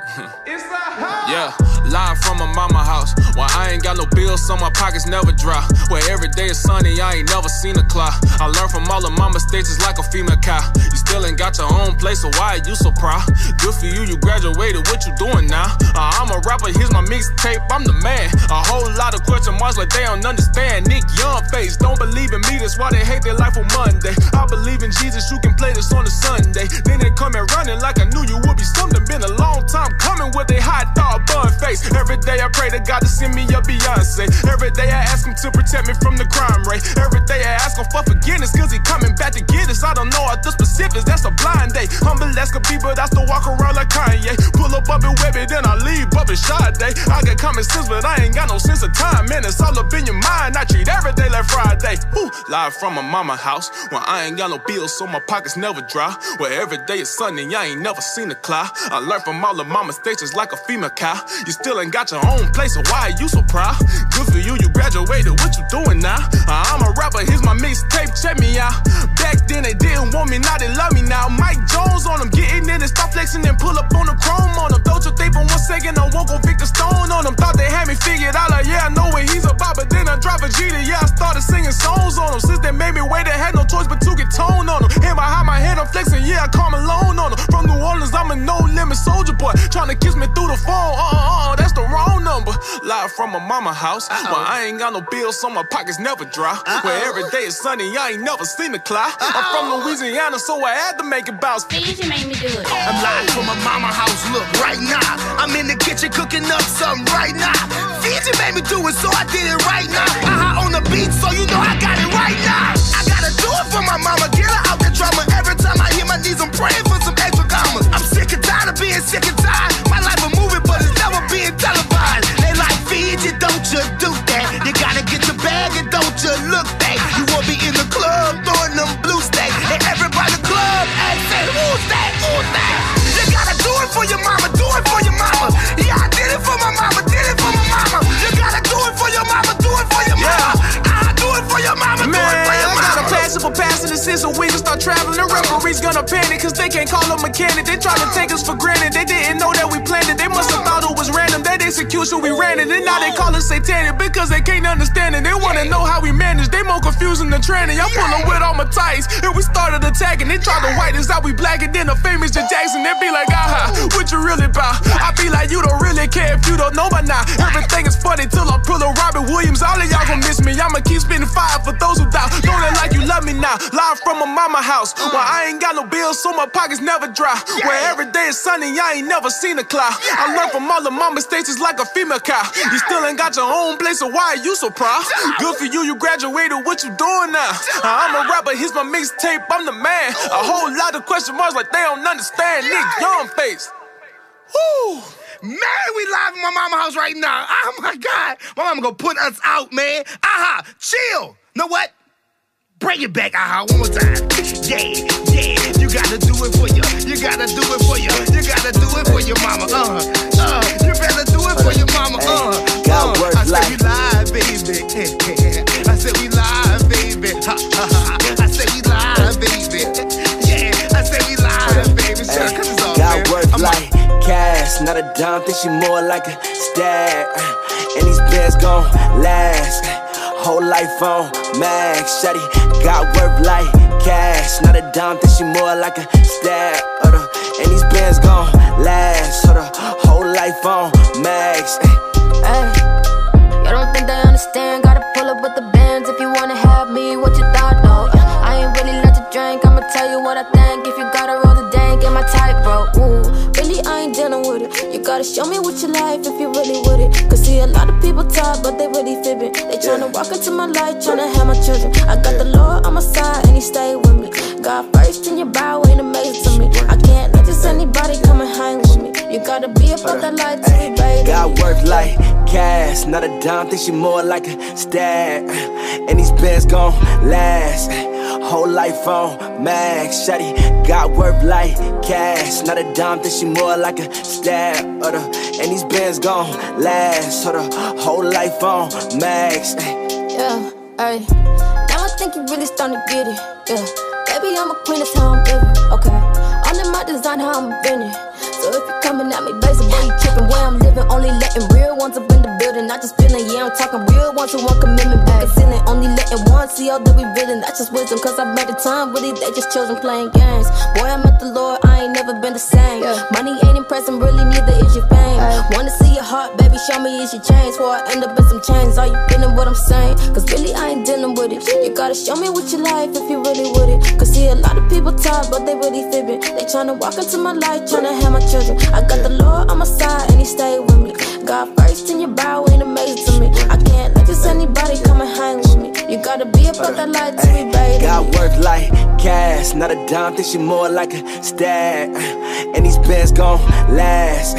Yeah, live from my mama house. Why I ain't got no bills, so my pockets never dry. Where every day is sunny, I ain't never seen a cloud. I learned from all of my mistakes, it's like a female cow. You still ain't got your own place, so why are you so proud? Good for you, you graduated, what you doing now? Uh, I'm a rapper, here's my mixtape, I'm the man. A whole lot of question marks like they don't understand. Nick Young face, don't believe in me, that's why they hate their life on Monday. I believe in Jesus, you can play this on a Sunday. Then they come and running like I knew you would be something. Been a long time coming with a hot dog bun face. Every day I pray to God to send me a Beyonce. Every day I ask him to protect me from the crime rate. Every day I ask him for forgiveness, cause he coming back to get us. I don't know all the specifics, that's a blind day. Humble as could be, but I still walk around like Kanye. Pull up up and web it, then I leave up and shot day. I got common sense, but I ain't got no sense of time. Man, it's all up in your mind. I treat every day like Friday. Whew. Live from my mama house, where I ain't got no bills, so my pockets never dry. Where every day is sunny, I ain't never seen a cloud. I learned from all of my mistakes, just like a female cow. You still ain't got your own place, so why are you so proud? Good for you, you graduated, what you doing now? Uh, I'm a rapper, here's my mixtape, check me out. Back then they didn't want me, now they love me now. Mike Jones on them, getting in and stop flexing and pull up on the chrome on them. Don't you think for one second I won't go Victor Stone on them? Thought they had me figured out, like yeah, I know what he's about, but then I drop a G to yeah, I started singing songs on them. Since they made me wait, they had no choice but to get tone on them. Hand behind my head, I'm flexing, yeah, I call Malone on them. From New Orleans, I'm a no limit soldier boy, trying to kiss me through the phone. Uh uh uh, that's the wrong number. Live from my mama house, where I ain't got no bills, so my pockets never dry. Where every day is sunny, I ain't never seen a cloud. I'm from Louisiana, so I had to make it bounce. Fiji made me do it. I'm live from my mama house, look, right now. I'm in the kitchen cooking up something right now. Fiji made me do it, so I did it right now. Haha on the beat, so you know I got it right now. I gotta do it for my mama, get her out the drama. Every time I hit my knees, I'm praying for passing the we can start traveling. The referees gonna panic cause they can't call a mechanic. They try to take us for granted. They didn't know that we planned it. They must have thought it was random. That execution we ran it. And now they call us satanic because they can't understand it. They wanna know how we manage. They more confusing than training. I'm pulling with all my tights. And we started attacking. They try to white us out. We black and then the famous J. Jackson. They be like, aha, what you really about? I be like, you don't really care if you don't know by now. Everything is funny till I pull a Robin Williams, all of y'all gon' miss me. I'ma keep spinning now. Live from a mama house. Where I ain't got no bills, so my pockets never dry. Where every day is sunny, I ain't never seen a cloud. I learned from all of my mistakes, like a female cow. You still ain't got your own place, so why are you so proud? Good for you, you graduated, what you doing now? I'm a rapper, here's my mixtape, I'm the man. A whole lot of question marks like they don't understand. Nick Young face. Woo! Man, we live in my mama house right now. Oh my God. My mama gonna put us out, man. Aha, chill. Know what? Bring it back, aha, one more time. Yeah, yeah, you gotta do it for you. You gotta do it for you. You gotta do it for your mama. Uh, uh, you better do it for your mama. Uh, God uh. I said we live, baby. <laughs> I said we live, baby. Ha, ha, ha. I said we live, baby. <laughs> Yeah, I said we live, baby. Sure, cause it's all God. I'm like cash, not a dime. Think she more like a stag. And these bands gon' last. Whole life on max, shawty. Got work like cash, not a dime. Think she more like a stag. Uh, and these bands gon' last. The whole life on max. Ay, you don't think they understand? Gotta pull up with the bands if you wanna have me. What you thought, no? I ain't really let you drink. I'ma tell you what I think. If you gotta roll the dank in my tight, bro. Ooh, really, I ain't dealing with it. You gotta show me what you like if you really with it. See, a lot of people talk, but they really fibbing. They tryna walk into my life, tryna have my children. I got the Lord on my side, and He stay with me. God first in your bow ain't amazing to me. I can't just anybody come and hang with me. You gotta be about that life to be baby. Got work like cash, not a dime. Think she more like a stag. And these bands gon' last. Whole life on max, shawty. Got work like cash, not a dime. Think she more like a. Uh, the- and these bands gon' last. So the whole life on max. Yeah, ayy. Think you really starting to get it. Yeah, baby, I'm a queen, that's how I'm living. Okay, all in my design, how I'm bending. So if you're coming at me, basic, boy, you tripping where I'm living. Only letting real ones up in the not just feeling. Yeah, I'm talking real ones who want commitment. Back ceiling, only letting one see all that we reading. That's just wisdom, cause I've made the time with it. They just children playing games. Boy, I met the Lord, I ain't never been the same. Money ain't impressing, really, neither is your fame. Wanna see your heart, baby, show me is your chains. Before I end up in some chains, are you feeling what I'm saying? Cause really, I ain't dealing with it. You gotta show me what you like if you really with it. Cause see, a lot of people talk, but they really fibbing. They tryna walk into my life, tryna have my children. I got the Lord on my side, and He stay with me. God first in your bow ain't amazing to me. I can't let just anybody come and hang with me. You gotta be about that life to be baby. Got work like cash, not a dime. Think she more like a stag. And these bands gon' last.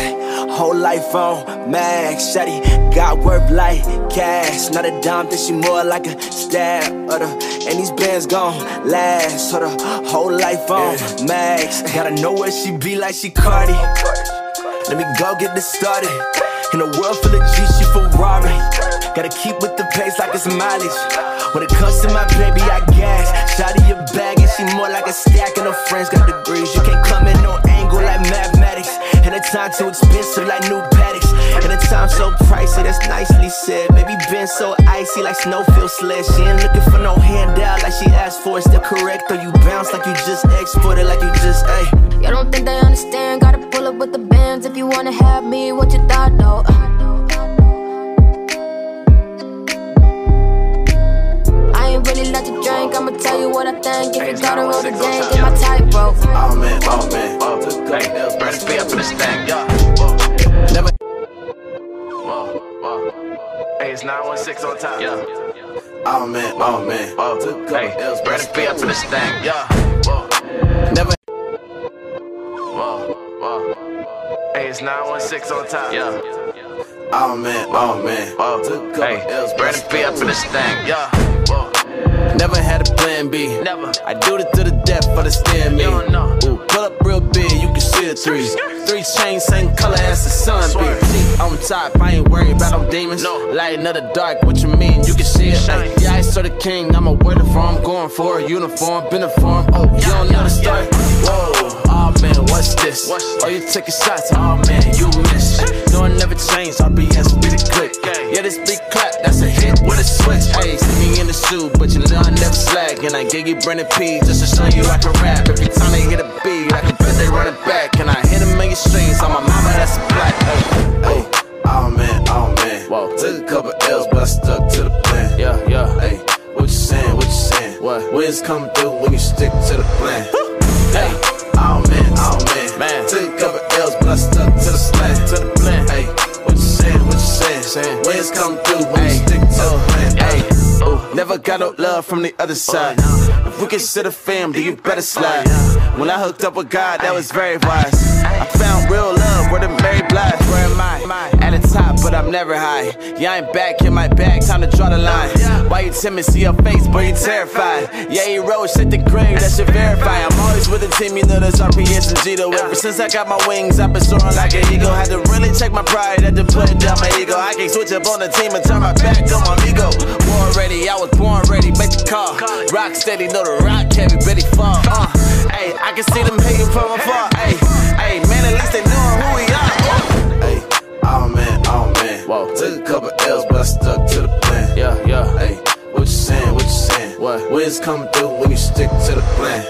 Whole life on max, shawty. Got work like cash, not a dime. Think she more like a stag. Uh, the- and these bands gon' last. So the whole life on max. Gotta know where she be like she Cardi. Let me go get this started. In a world full of G, she Ferrari. Gotta keep with the pace like it's mileage. When it comes to my baby, I gas. Shot of your bag, and she more like a stack. And her friends got degrees. You can't come in no angle like mathematics. And the time too expensive like new paddocks. And the time so pricey, that's nicely said. Baby been so icy like snowfield sled. She ain't looking for no handout like she asked for. Is that correct? Or you bounce like you just exported, like you just, ayy. You don't think they understand? Gotta pull up with the bands if you wanna have me. What you thought, though? I really let you drink. I'ma tell you what I think. If you gotta roll the gang, get my tight, bro. Oh man, oh man, oh, hey, Brad Pitt up in this thing, yeah. Never. Whoa, whoa. Hey, it's 916 on top. Yeah. Oh man, oh man, oh, hey, Brad Pitt up in this thing, yeah. Whoa. Never. Whoa, whoa. Hey, it's 916 on top. Yeah. Oh man, oh man, oh, hey, Brad Pitt up in this thing, yeah. Never had a plan B. Never. I do it to the death for the stand me. Ooh, pull up real big, you can see the three. Three chains, same color as the sun be. On top, I ain't worried about them demons. No. Light the dark, what you mean? You can see it. Ay, yeah, I saw the king, I'm a word for I'm going for a uniform, been a form. Oh, you don't know the story. Whoa, oh man, what's this? Oh, you taking shots, oh man, you miss. No, I never changed, RBS be the click. Yeah, this big clap, that's a hit with a switch. Hey, see me in the suit, but you know I never slack. And I gave you Brvndon P just to show you I can rap. Every time they hit a beat, I can bet they run it back. And I hit a million strings on my mama, that's a black. Hey, hey, oh man, oh man. Whoa. Took a couple L's, but I stuck to the plan. Yeah, yeah. Hey, what you saying, what you saying? What? Wins come through when you stick to the plan. hey oh man, oh man, man. Took a couple L's, but I stuck to the plan. To the plan. Hey, what you saying? What you saying? saying? Wins come through when you stick to the uh, plan. Hey, oh, never got no love from the other side. If we consider fam, then you better slide. When I hooked up with God, that was very wise. I found real love where the Mary Blige. Where am I? The top, but I'm never high. Yeah, I'm back in my bag, time to draw the line. Why you timid? See your face, boy, you terrified. Yeah, you rose, hit the grave, that should verify. I'm always with the team, you know that's RPS and Gito. Ever since I got my wings, I've been soaring like an eagle. Had to really check my pride, had to put down my ego. I can't switch up on the team and turn my back on my ego. Born ready, I was born ready, make the call. Rock steady, know the rock heavy, ready fall. Uh, hey, I can see them hating from afar. Hey, hey, man, at least they knowin' who Whoa. Took a couple L's, but I stuck to the plan. Yeah, yeah. Hey, what you saying? What you saying? What? Wins come through when you stick to the plan.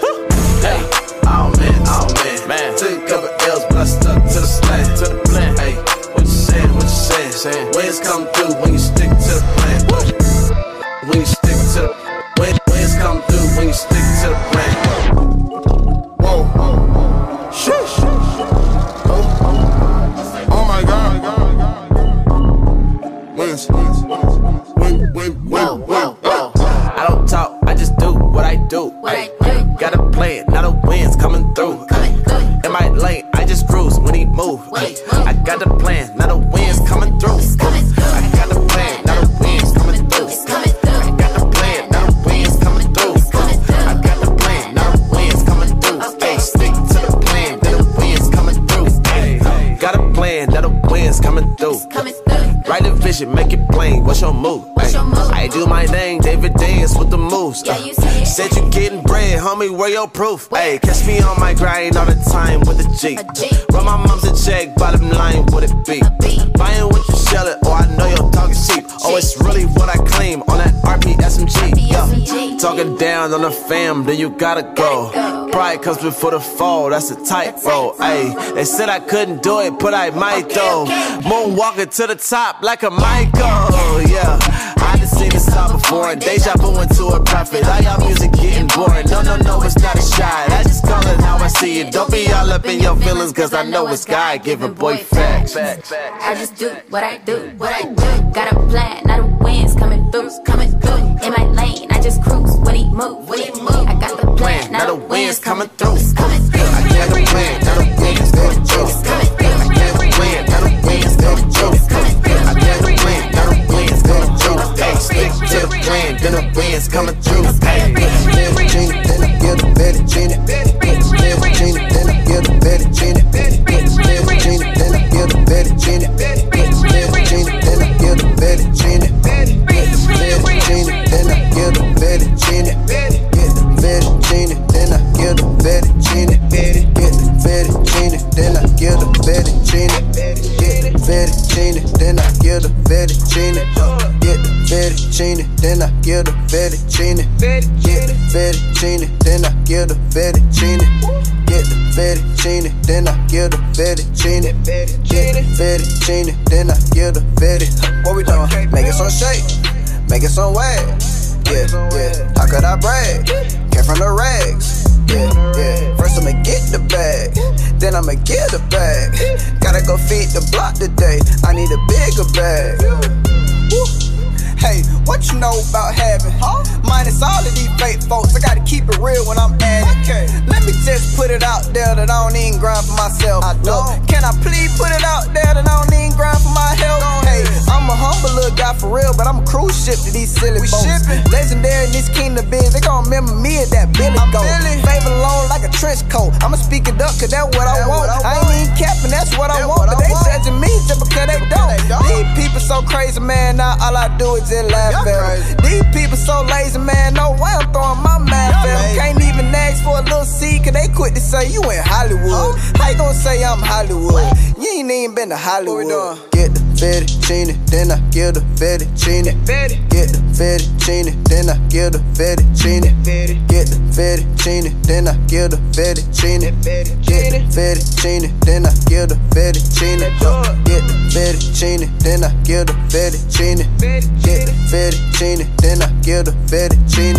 hey, oh man, oh man. Man, took a couple L's, but I stuck to the plan. To the plan. Hey, what you saying? What you saying? saying? Wins come through when you stick to the plan. When you stick to the when, wins come through when you stick to the plan. Got the plan, not a wins coming through. I got the plan, not a wins coming through. I got the plan, not a wins coming through. I got the plan, not a wins coming through. Ay, stick to the plan, not a wins coming through. Ay, got a plan, not a wins coming through. Write a vision, make it plain. What's your move? I do my thing, David dance with the moves. Uh, said you getting bread, homie. Where your proof? Hey, catch me on my grind all the time with a G. Run my mom's a check, bottom line, what it be? Buying what you sell it, or I know you're talking cheap. Oh, it's really what I claim on that RP SMG. Yeah. Talking down on the fam, then you gotta go. Pride comes before the fall, that's a tight roll. Hey, they said I couldn't do it, but I might though. Moonwalking to the top like a Michael, yeah. I just seen this song before, and deja vu into a prophet. All y'all music getting boring. No, no, no, it's not a shot. I just call it how I see it. Don't be all up in your feelings, cause I know it's God giving boy facts. I just do what I do, what I do. Got a plan, not a wins coming through, coming through. In my lane, I just cruise when he move, when he move. I got the plan, not a wins coming through, coming through. I got the plan, not a wins coming through, to the plan, then the wins coming through. Hey, then I get a fettuccine. Fettuccine, then I get a fettuccine. Fettuccine, then I get a fettuccine. Fettuccine, then I get a fettuccine. Uh, get the fettuccine, then I get a fettuccine. Get the fettuccine, then I get a fettuccine. Get the fettuccine, then I get a fettuccine. Get the fettuccine, then I get a fettuccine. What we doing? Make it some shake, make it some wag. Yeah, yeah. How could I brag? Came from the rags. Yeah, yeah. First I'ma get the bag, then I'ma get a bag. Gotta go feed the block today. I need a bigger bag. Woo. Hey, what you know about having? Huh? Minus all of these fake folks, I gotta keep it real when I'm at it. Okay. Let me just put it out there that I don't even grind for myself. I don't. Can I please put it out there that I don't even grind for my health? I'm a humble little guy for real, but I'm a cruise ship to these silly we boats. Shipping. Legendary in this kingdom biz, they gon' remember me as that Billy I'm Goat. Favor alone like a trench coat. I'ma speak it up, cause that's what I want. What I, I, ain't even capping, that's what I want. But they judging me just because they don't. they don't. These people so crazy, man, now all I do is just laugh at them. These people so lazy, man, no way I'm throwing my math at them. Can't even ask for a little seed, cause they quit to say you in Hollywood. How you gonna say I'm Hollywood? You ain't even been to Hollywood. Get the fettuccine, then I get the fettuccine. Get the fettuccine, then I get the fettuccine. Get the fettuccine, then I get the fettuccine. Get the fettuccine, then I get the fettuccine. Get the fettuccine, then I get the fettuccine. Get the fettuccine, then I get the fettuccine.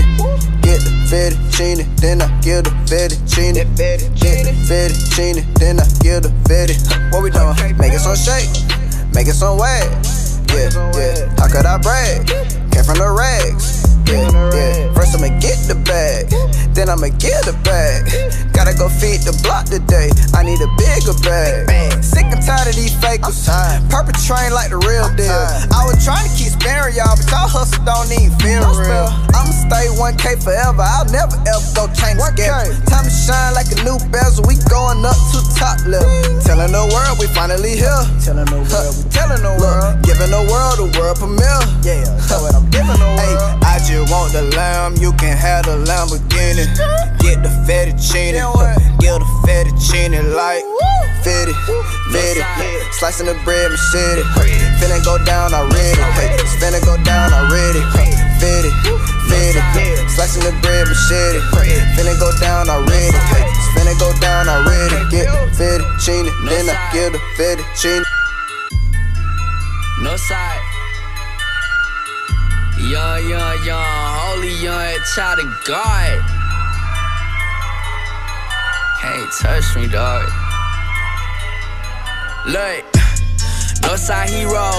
Get the fettuccine, then I give the fettuccine. Get the fettuccine, then I give the fetty. What we doing? Making some shake, making some waves. Yeah, yeah. How could I brag? Came from the rags. Yeah, yeah. First I'ma get the bag, then I'ma get the bag. Gotta go feed the block today. I need a bigger bag. Sick and tired of these fakers. Perpetrating like the real deal. I was trying to keep sparing y'all, but y'all hustle don't even feel real. I'ma stay 1K forever. I'll never ever go change schedule. Time to shine like a new bezel. We going up to top level. Telling the world we finally here. Telling the world, we telling the world. Giving the world a world premiere. Yeah, that's what I'm giving the world. Hey, I just want the lamb. You can have the Lamborghini. <laughs> Get the fettuccine. Get the fettuccine like fitty, fitty. Slicing the bread, machete. Finna go down already. Hey, finna go down already. Fitty, fitty. Slicing the bread, machete. Finna go down already. Hey, finna go down already. Get fettuccine, then I get the fettuccine. No side. Young, young, young, holy young child of God. Can't touch me, dog. Look, Northside hero,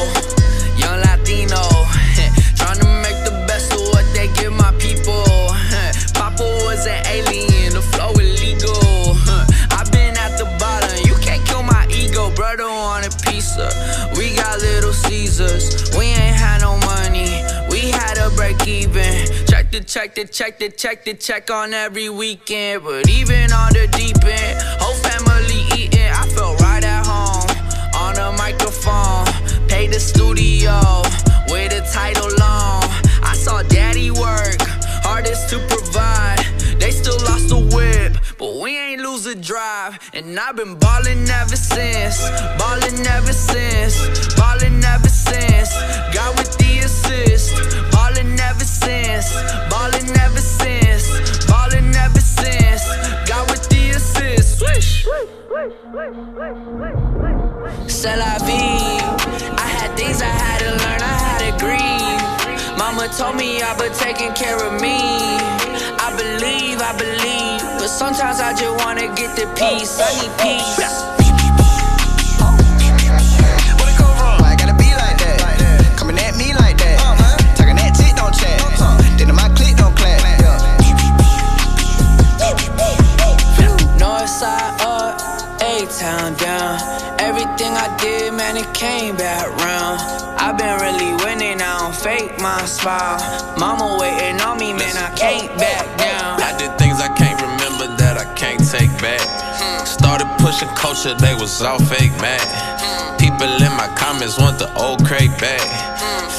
young Latino. <laughs> Trying to make the best of what they give my people. <laughs> Papa was an alien, the flow illegal. <laughs> I've been at the bottom, you can't kill my ego. Brother wanted pizza, we got little Caesars. We ain't had no money, we had to break even. Check the check the check the check the check on every weekend. But even on the deep end, whole family eating. I felt right at home on a microphone. Pay the studio with a title on. I saw daddy work, hardest to provide. Lost the whip, but we ain't lose the drive. And I've been ballin' ever since, ballin' ever since, ballin' ever since. Got with the assist, ballin' ever since, ballin' ever since, ballin' ever since. Got with the assist. Swish. C'est la vie. Mama told me I've been taking care of me. I believe, I believe. But sometimes I just wanna get the peace. I need peace. Why I gotta be like that? Coming at me like that. Talking that shit, don't chat. Then my click don't. North side up, A town down. Everything I did, man, it came back round. Fake my smile. Mama waiting on me, man, I can't back down. I did things I can't remember that I can't take back. Started pushing culture, they was all fake mad. People in my comments want the old crate back.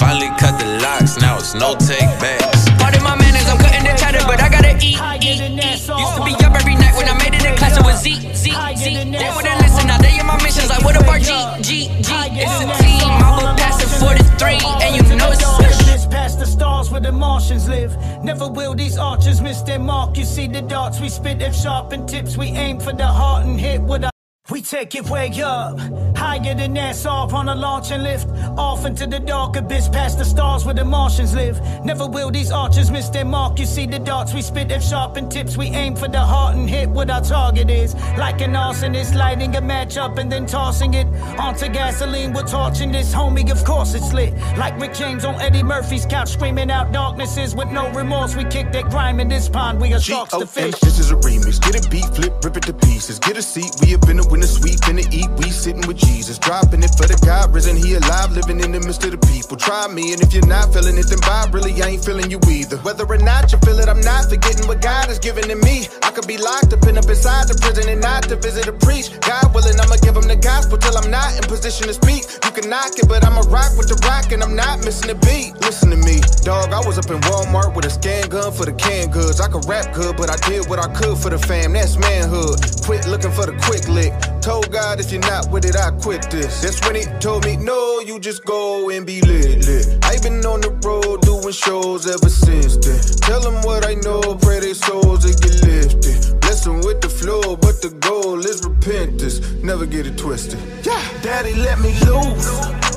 Finally cut the locks, now it's no take backs. Pardon my manners, I'm cutting the cheddar, but I gotta eat, eat, eat. Used to be up every night when I made it in class, it was Z, Z, Z. They wouldn't listen, now they in my missions, like what about G, G, G? It's a team, I will pass it for the three, and you know it's past the stars where the Martians live. Never will these archers miss their mark. You see the darts we spit, if sharpened tips, we aim for the heart and hit with a. We take it way up, higher than NASA on a launching lift. Off into the dark abyss, past the stars where the Martians live. Never will these archers miss their mark. You see the darts we spit, if sharpened tips, we aim for the heart and hit what our target is. Like an arsonist, lighting a match up and then tossing it onto gasoline. We're torching this, homie, of course it's lit. Like Rick James on Eddie Murphy's couch, screaming out darknesses with no remorse. We kick that grime in this pond, we are sharks to fish. This is a remix. Get a beat, flip, rip it to pieces. Get a seat, we have been up in the suite, finna eat. We sitting with Jesus, dropping it for the God risen. He alive, living in the midst of the people. Try me, and if you're not feeling it, then bye. Really, I ain't feeling you either. Whether or not you feel it, I'm not forgetting what God has given to me. I could be locked up and up inside the prison and not to visit a preach. God willing, I'ma give him the gospel till I'm not in position to speak. You can knock it, but I'ma rock with the rock, and I'm not missing a beat. Listen to me, dog. I was up in Walmart with a scan gun for the canned goods. I could rap good, but I did what I could for the fam. That's manhood. Quit looking for the quick lick. Told God if you're not with it, I quit this. That's when he told me, no, you just go and be lit, lit. i been on the road doing shows ever since then. Tell them what I know, pray their souls they get lifted. Bless with the flow, but the goal is repentance. Never get it twisted. Yeah, daddy, let me loose.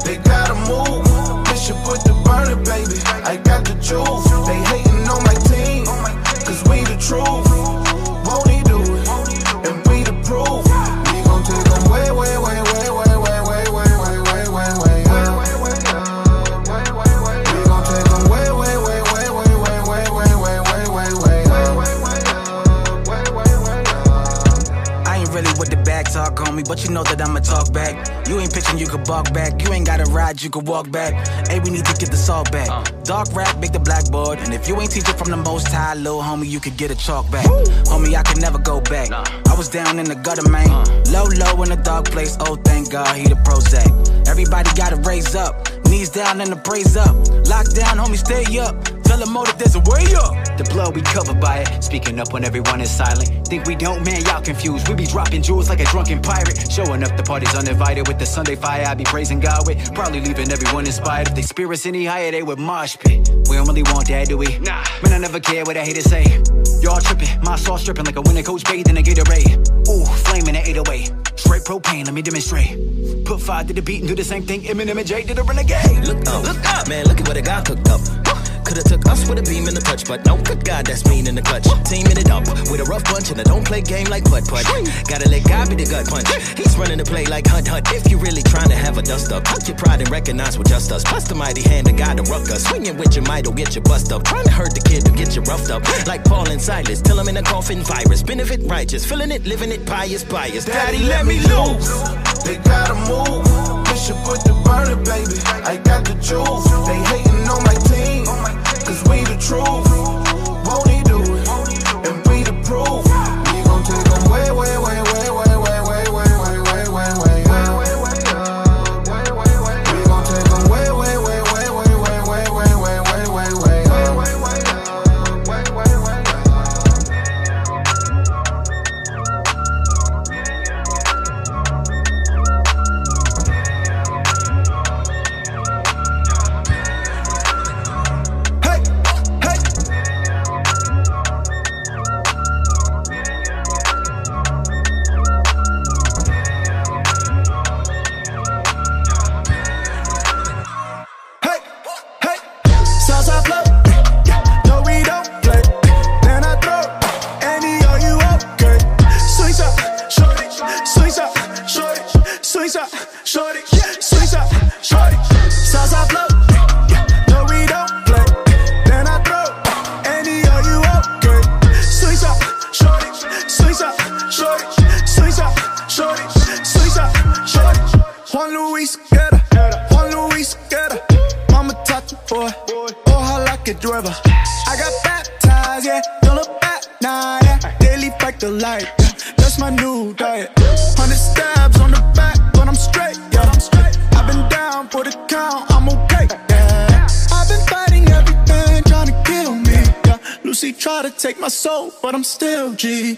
They gotta move. Bishop with the burner, baby. I got the juice. They hating on my team. Cause we the back. You ain't pitching, you could balk back. You ain't got a ride, you could walk back. Hey, we need to get the salt back. Uh. Dark rap, make the blackboard. And if you ain't teaching from the most high, little homie, you could get a chalk back. Homie, I can never go back. I was down in the gutter, man. Uh. Low, low in a dark place. Oh, thank God, he the Prozac. Everybody gotta raise up. Knees down and the praise up. Lock down, homie, stay up. Tell the motive there's a way up. The blood we covered by it. Speaking up when everyone is silent. Think we don't, man, y'all confused. We be dropping jewels like a drunken pirate. Showing up the parties uninvited with the Sunday fire. I be praising God with. Probably leaving everyone inspired. If they spirits any higher, they would mosh pit. We don't really want that, do we? Nah. Man, I never care what I hate to say. Y'all tripping, my sauce dripping like a winter coach bathed in a Gatorade. Ooh, flaming the 808. Straight propane, let me demonstrate. Put five to the beat and do the same thing Eminem and Jay did a renegade. Look up, look up, man, look at what I got cooked up. Could've took us with a beam in the touch, but no, good God, that's mean in the clutch. Teaming it up with a rough punch, and I don't play game like putt putt. Gotta let God be the gut punch. He's running the play like hunt hunt. If you really trying to have a dust up, tuck your pride and recognize what just us. Plus the mighty hand of God to ruck us. Swinging with your might will get you bust up. Trying to hurt the kid to get you roughed up. Like Paul and Silas, till I'm in a coffin virus. Benefit righteous, feeling it, living it, pious, bias. Daddy, let me loose. They gotta move. Bishop with the burner, baby. I got the juice. They hating on my team. Cause we the truth. Won't he take my soul, but I'm still G.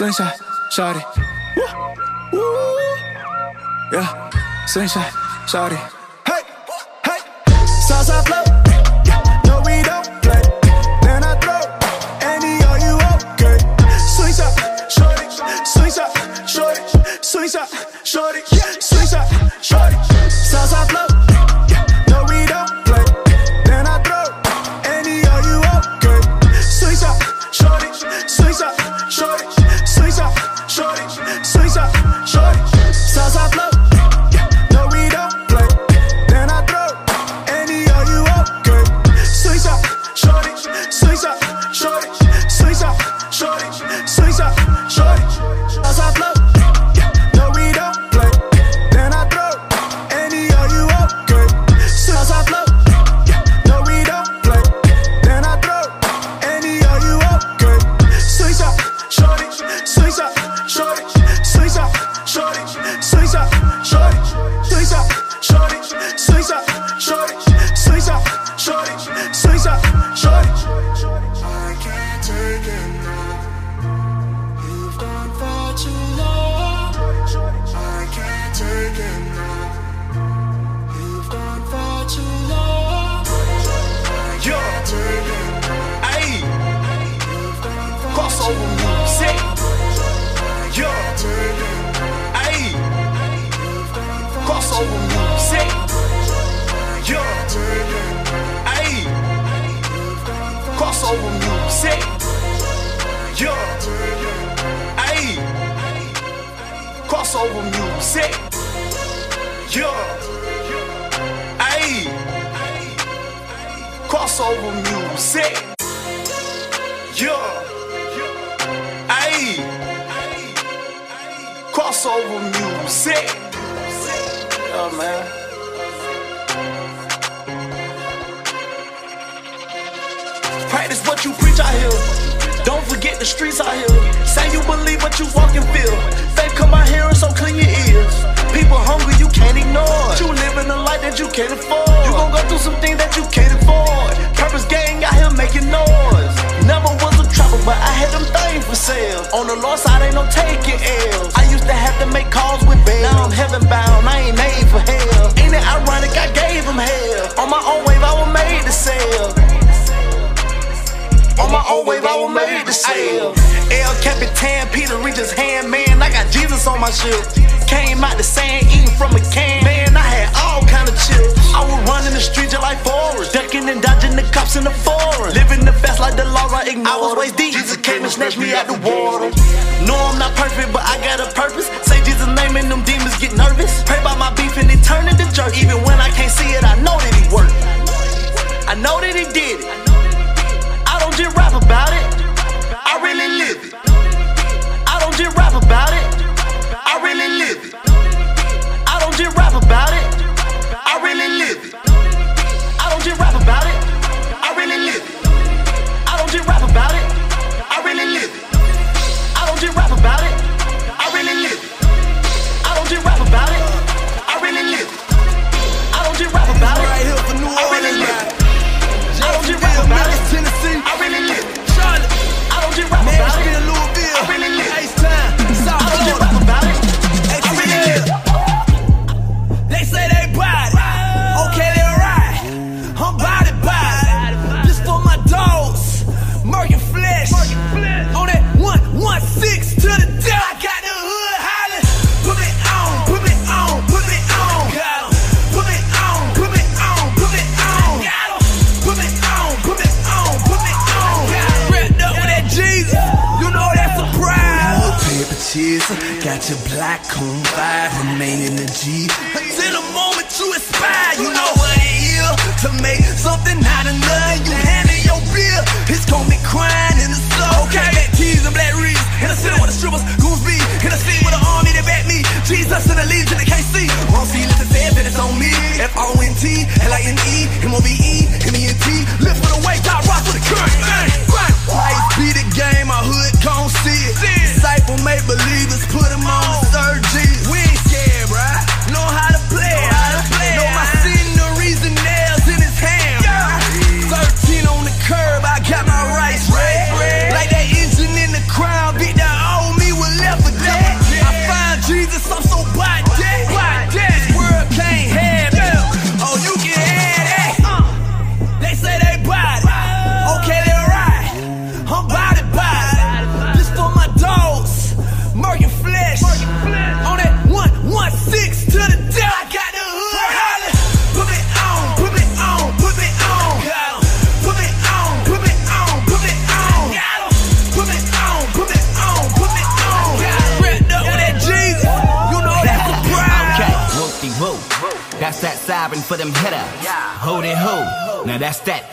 slingshot, shawty. Woo. Woo. Yeah, slingshot, shawty.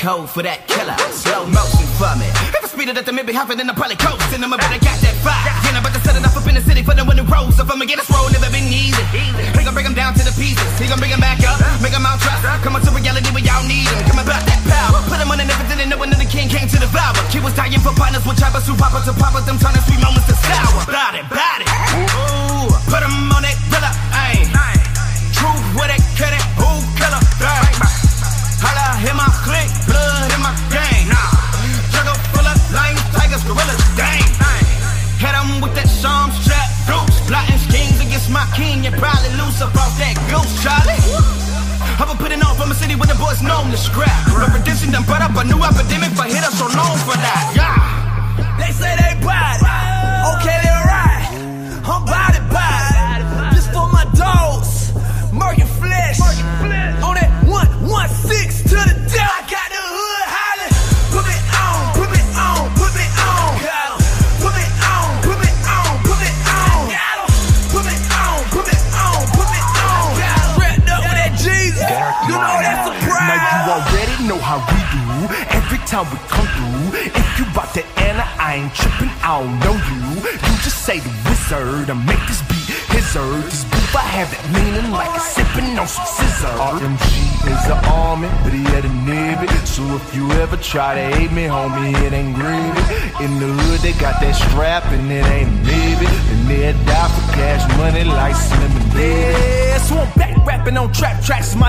code for that killer. Slow motion from it. If I speed it up, then maybe hopping Then the probably coasting. I'm about to bet got that fire. Yeah, I'm about to set it up up in the city for the winning who If. I'ma get this roll, never been easy. He gon' break him down to the pieces. He gon' bring him back up, make him out trust. on to reality where y'all need him. Come back that power. Put him on an infant and no one the king came to the flower. He was dying for partners with choppers who pop up to pop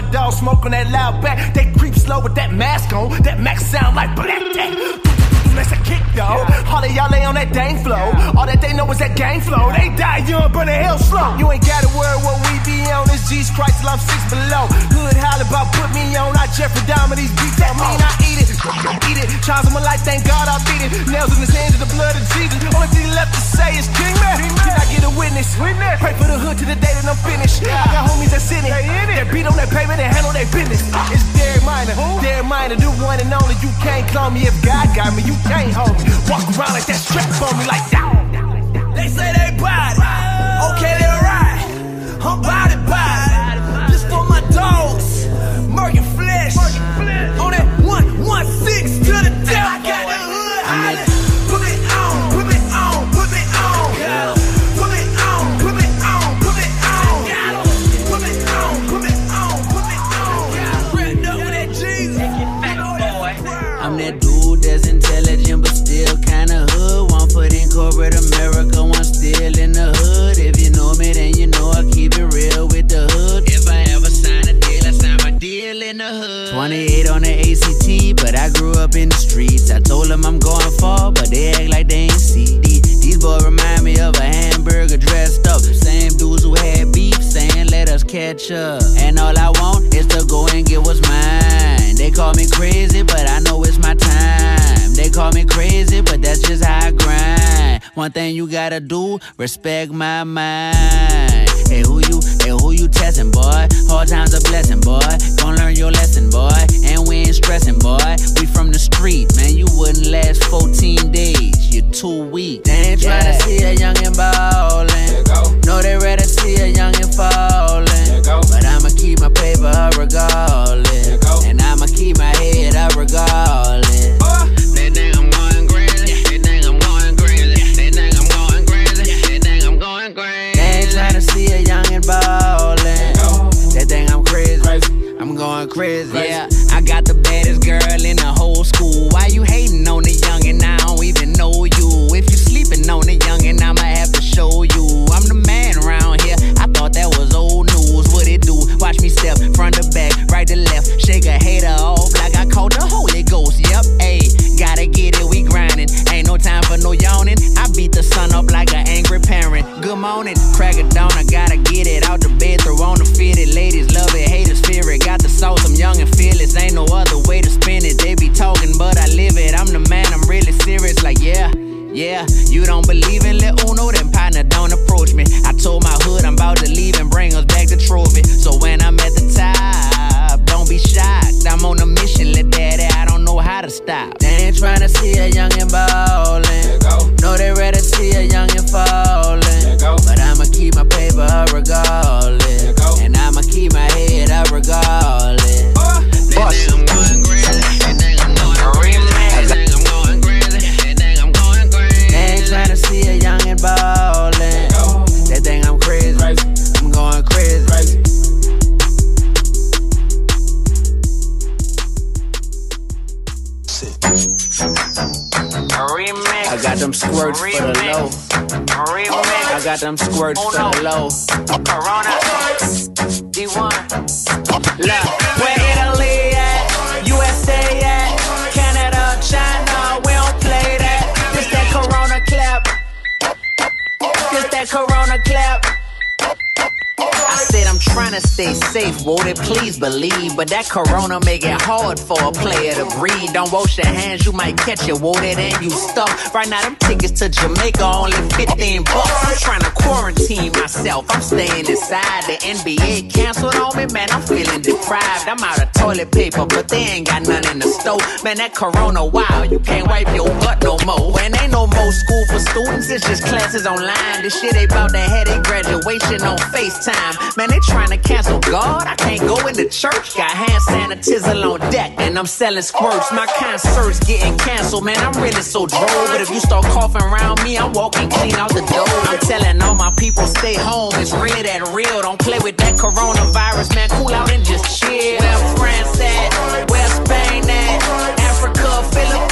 My dog smoking that loud back. They creep slow with that mask on. That max sound like black. Let's a kick though. Of y'all lay on that dang flow. All that they know is that gang flow. They die young, burn the hell slow. You ain't gotta worry what we be on. This G's Christ till I'm six below. Hood holler about put me on. I Jeffrey Dahmer these beats. That mean I eat it. Eat it. Charles of my life, thank God I beat it. Nails in his hands of the blood of Jesus. Only thing left to say is King Man. Can I get a witness? Pray for the hood to the day that I'm finished. I got homies that's on that pavement and handle their business. It's Derek Minor. Derek Minor, the one and only. You can't clone me if God got me. You can't hold me. Walk around like that strap on me like that. They say they body. Okay, they right. I'm body body. This for my dogs. Murky flesh. On that one, one, six to the death. In the streets. I told them I'm going far, but they act like they ain't see. These, these boys remind me of a hamburger dressed up. Same dudes who had beef saying let us catch up. And all I want is to go and get what's mine. They call me crazy, but I know it's my time. They call me crazy, but that's just how I grind. One thing you gotta do, respect my mind. Hey, who you, hey, who you testing, boy? Hard times a blessing, boy. Gonna learn your lesson, boy. And we ain't stressing, boy. We from the street, man. You wouldn't last 14 days. You're too weak. They ain't tryna see a youngin' ballin'. No, they rather see a youngin' fallin'. But I'ma keep my paper up regardless. And I'ma keep my head up regardless. School. Why you hating on the youngin'? I don't even know you. If you sleeping on the youngin', I'ma have to show you. I'm the man around here. I thought that was old news. What it do? Watch me step front to back, right to left. Shake a hater off like I called the Holy Ghost. Yep, ayy, gotta get it. We grindin'. Ain't no time for no yawning. I beat the sun up like an Good morning, crack of dawn. I gotta get it out the bed, throw on the fitted. Ladies love it, haters fear it. Got the sauce, I'm young and fearless. Ain't no other way to spin it. They be talking, but I live it. I'm the man, I'm really serious. Like, yeah. Yeah, you don't believe in Lil Uno, then partner don't approach me. I told my hood I'm about to leave and bring us back the trophy. So when I'm at the top, don't be shocked. I'm on a mission, let daddy, I don't know how to stop. They ain't trying to see a youngin' ballin'. No, they rather see a youngin' fallin'. But I'ma keep my paper up regardless. And I'ma keep my head up regardless. They ain't tryna see a youngin' ballin'. I got them squirts for the low. I got them squirts for the low. Corona. Dee 1. Look, where Italy at? USA at? Canada, China, we don't play that. This that Corona clap. This that Corona clap. Said I'm trying to stay safe, won't please believe? But that corona make it hard for a player to breathe. Don't wash your hands, you might catch it, won't it? And you stuck. Right now, them tickets to Jamaica only 15 bucks. I'm trying to quarantine myself, I'm staying inside. The NBA canceled on me, man, I'm feeling deprived. I'm out of toilet paper, but they ain't got none in the store. Man, that corona wild, you can't wipe your butt no more. And ain't no more school for students, it's just classes online. This shit they bout to have their graduation on FaceTime. Man, they trying to cancel God. I can't go into church. Got hand sanitizer on deck, and I'm selling squirts. My concert's getting canceled, man. I'm really so droll. But if you start coughing around me, I'm walking clean out the door. I'm telling all my people, stay home. It's real that real. Don't play with that coronavirus, man. Cool out and just chill. Where France at? Where Spain at? Africa, Philippines,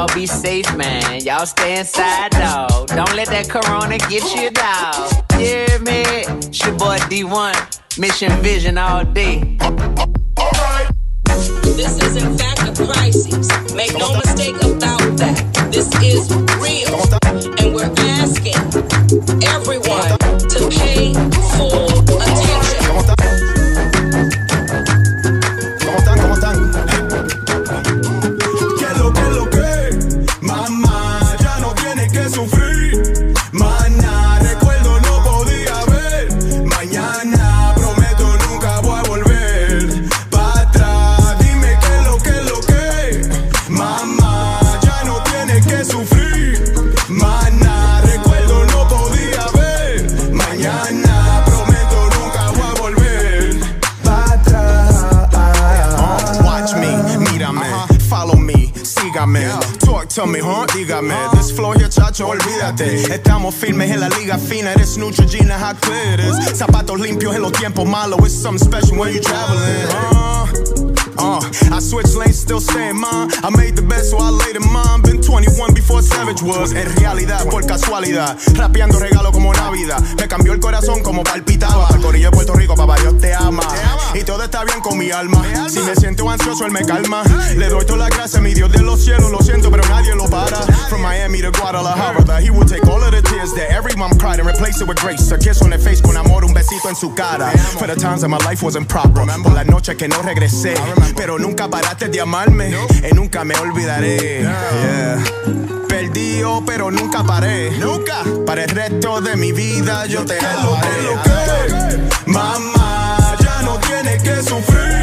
y'all be safe, man. Y'all stay inside, dog. Don't let that corona get you, dog. Yeah, man. It's your boy Dee 1. Mission Vision all day. This is in fact a crisis. Make no mistake about that. This is real. And we're asking everyone to pay full attention. To me, huh? Dígame. This flow here, chacho, olvídate. Estamos firmes en la liga fina. Eres Neutrogena, how clear it. Zapatos limpios en los tiempos malos. It's something special when you traveling. Uh, I switch lanes, still staying mine. I made the best, so I laid in mine. Been 21 before Savage was. En realidad, por casualidad. Rapeando regalo como Navidad. Me cambió el corazón como palpitaba. Al corillo de Puerto Rico, papá, Dios te ama. Y todo está bien con mi alma. Si me siento ansioso, él me calma. Le doy toda la gracia a mi Dios de los cielos. Lo siento, pero nadie lo para. From Miami to Guadalajara, that he will take all of the tears that everyone cried and replace it with grace. A kiss on the face con amor, un besito en su cara. For the times that my life wasn't proper. Por las noches que no regresé. Pero nunca paraste de amarme. Y nunca me olvidaré. Yeah. Perdido, pero nunca paré. Nunca. Para el resto de mi vida yo te amaré. Mamá, ya no tienes que sufrir.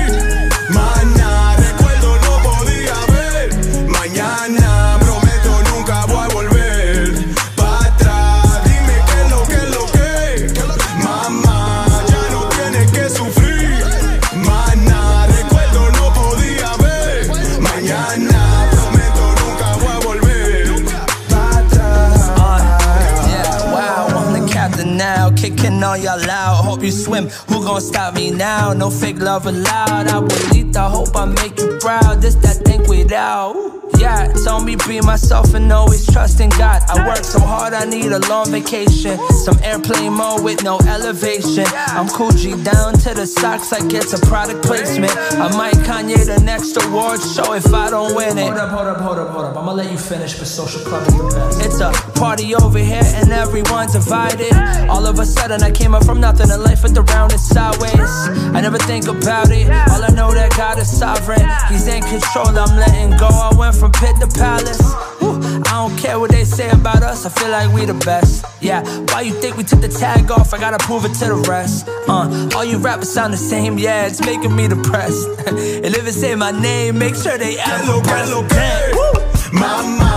Kicking on y'all loud. Hope you swim. Who gon' stop me now? No fake love allowed. I believe, I hope I make you proud. This that thing without. Yeah, told me be myself and always trust in God. I work so hard, I need a long vacation. Some airplane mode with no elevation. I'm cool G down to the socks I it's a product placement. I might Kanye the next award show if I don't win it. Hold up, hold up, hold up, hold up. I'ma let you finish, but social club is the best. It's a party over here and everyone's divided. All of a sudden I came up from nothing and life went around and sideways. I never think about it. All I know that God is sovereign. He's in control, I'm letting go. I went from pit to palace. I don't care what they say about us, I feel like we the best. Yeah, why you think we took the tag off? I gotta prove it to the rest. Uh, all you rappers sound the same, yeah, it's making me depressed. <laughs> and if it say my name, make sure they ever press. Mamá, ya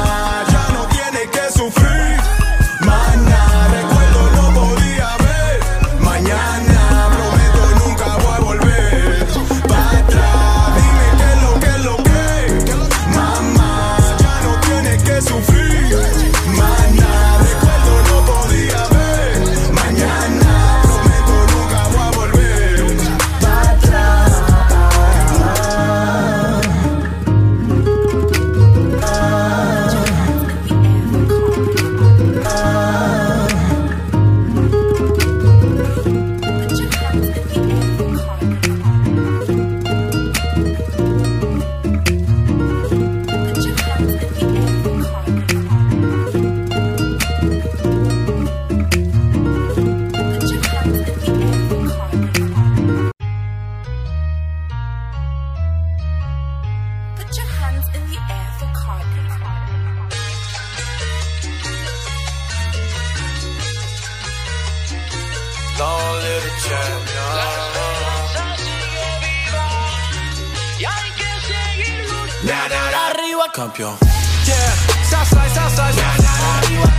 Yeah,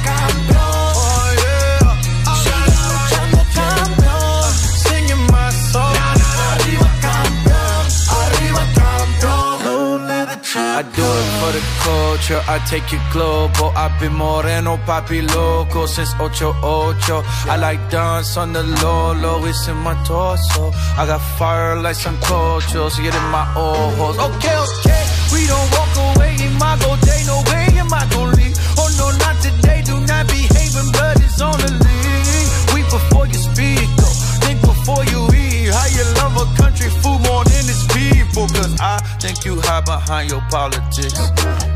campeón. Oh, yeah. Luchando, campeón. Singing my song. Arriba, campeón. Arriba, campeón. I do it for the culture, I take it global. I've been moreno, papi loco since 88. I like dance on the low, low, it's in my torso. I got fire like some cultures, get in my ojos. Okay, okay, don't walk away in my go day, no way am I gon' leave. Oh no, not today, do not behave, and blood is on the lead. Weep before you speak, though. think before you eat. How you love a country food more than its people, cause I think you hide behind your politics.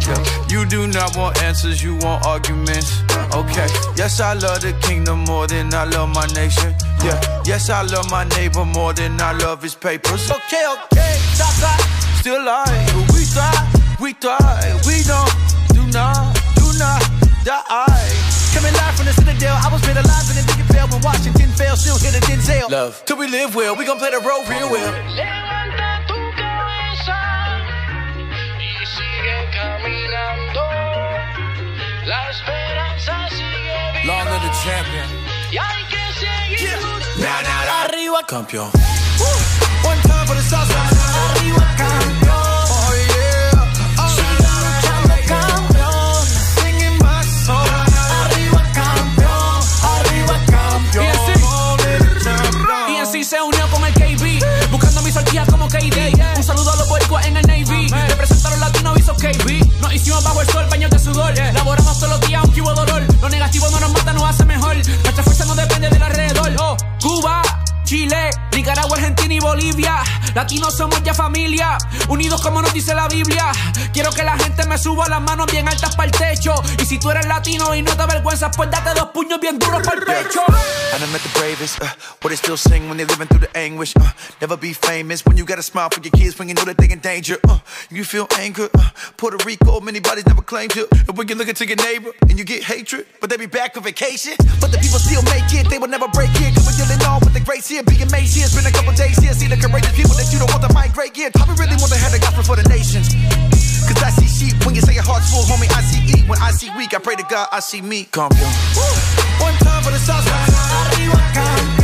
Yeah. You do not want answers, you want arguments. Okay, yes, I love the kingdom more than I love my nation. Yeah, yes, I love my neighbor more than I love his papers. Okay, okay, stop, stop. Still I, but we thrive, we thrive. We don't, do not, do not die. Coming live from the Citadel, I was made alive in the big fail when Washington fell, still hit a Denzel. Love. Till we live well, we gon' play the role real well. Long live the champion. Nah, nah, nah. Arriba, campeón. One time for the Southside. Arriba, campeón. Un saludo a los boricuas en el Navy. Representa a los latinos, hizo KB. Nos hicimos bajo el sol, baños de sudor. Laboramos todos los días, aunque hubo dolor. Lo negativo no nos mata, nos hace mejor. Nuestra fuerza no depende del alrededor. Oh, Cuba. Chile, Nicaragua, Argentina y Bolivia. Latinos somos ya familia, unidos como nos dice la Biblia. Quiero que la gente me suba las manos bien altas para el techo. Y si tú eres latino y no te avergüenzas, pues date dos puños bien duros para el pecho. And I met the bravest, uh, what they still sing when they living through the anguish. Uh, never be famous when you got a smile for your kids when you know that they in danger. Uh, you feel anger, uh, Puerto Rico, many bodies never claimed you. And when you look into your neighbor and you get hatred, but they be back on vacation. But the people still make it, they will never break it. Cause we're dealing on with the grace here, being made here. Been a couple days here, see the courageous people that you don't want to migrate here. I really want to have the gospel for the nations. Cause I see sheep when you say your heart's full, homie. I see eat when I see weak. I pray to God, I see me. Campeón. One time for the Southside. Arriba,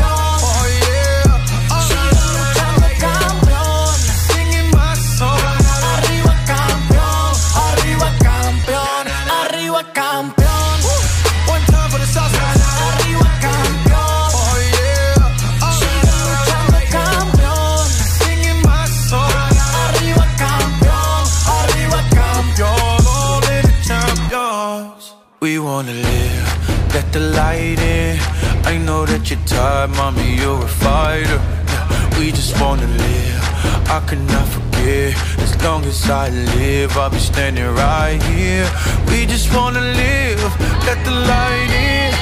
let the light in. I know that you're tired, mommy, you're a fighter. Yeah, we just wanna live, I cannot forget. As long as I live, I'll be standing right here. We just wanna live, let the light in.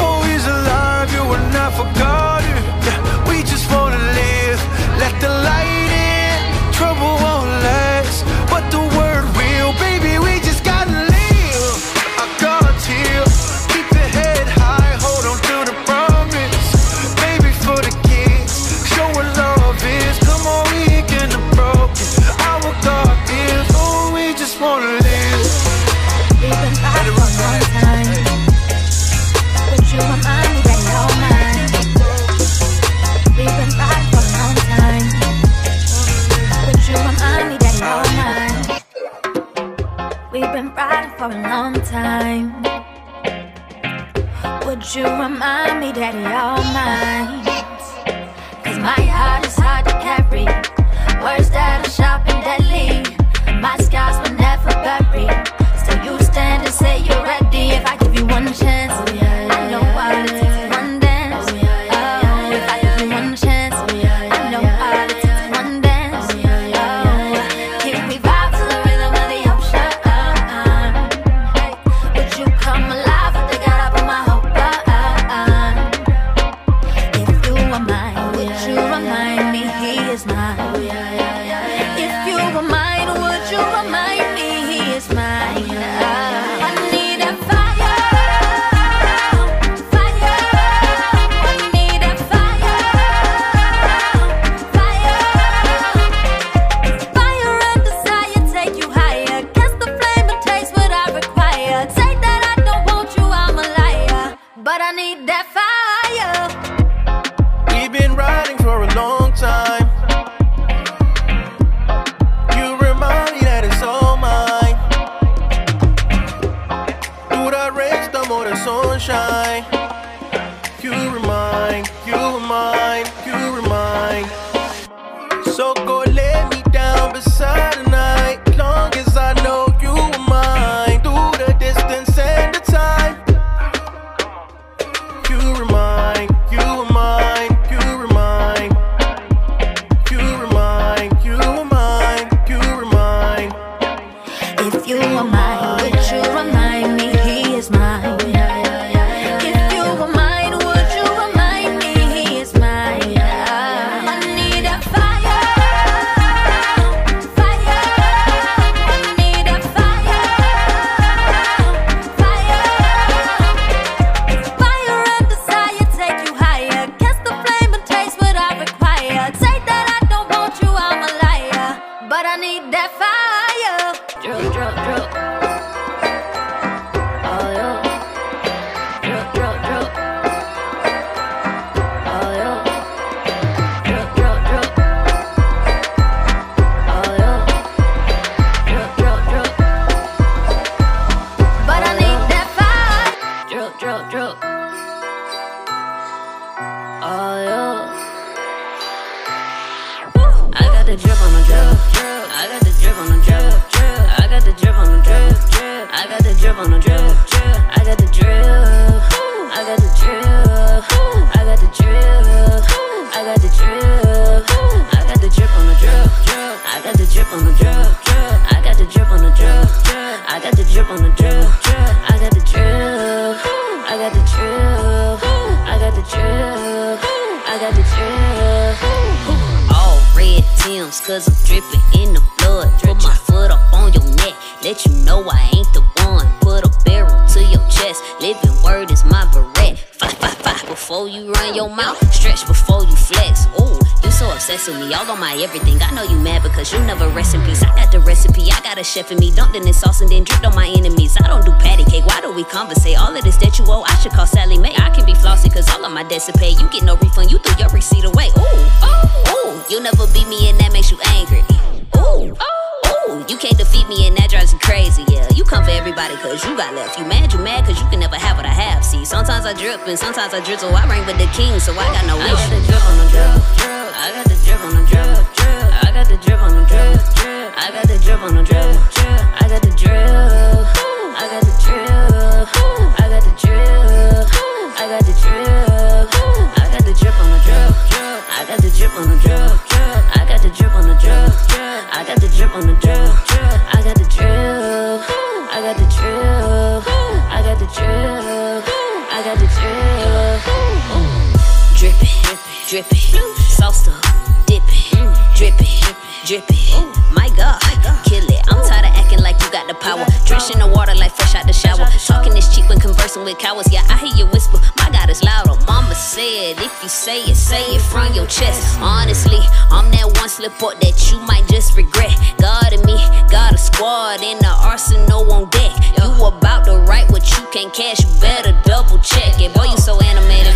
Oh, Always alive, you are not forgotten. Yeah, we just wanna live, let the light riding for a long time. Would you remind me that you're mine? Cause my heart is hard to carry. Words that are sharp and deadly. My scars were never buried. Still, you stand and say you're ready. If I give you one chance, got no wish. I got the drip on the drip. I got the drip on the drip. I got the drip on the drip. I got the drip on the drip. I got the drip. I got the drip. I got the drip. I got the drip. I got the drip on the drip. I got the drip on the drip. I got the drip on the drip. I got the drip on the drip. Dripping, up, dipping, dripping, dripping. My God, kill it. I'm tired of acting like you got the power. Drenching the water like fresh out the shower. Talking is cheap when conversing with cowards. Yeah, I hear you whisper. My God is louder. Oh, mama said, if you say it, say it from your chest. Honestly, I'm that one slip up that you might just regret. God and me, got a squad in the arsenal on deck. You about to write what you can't cash, you better double check it. Boy, you so animated,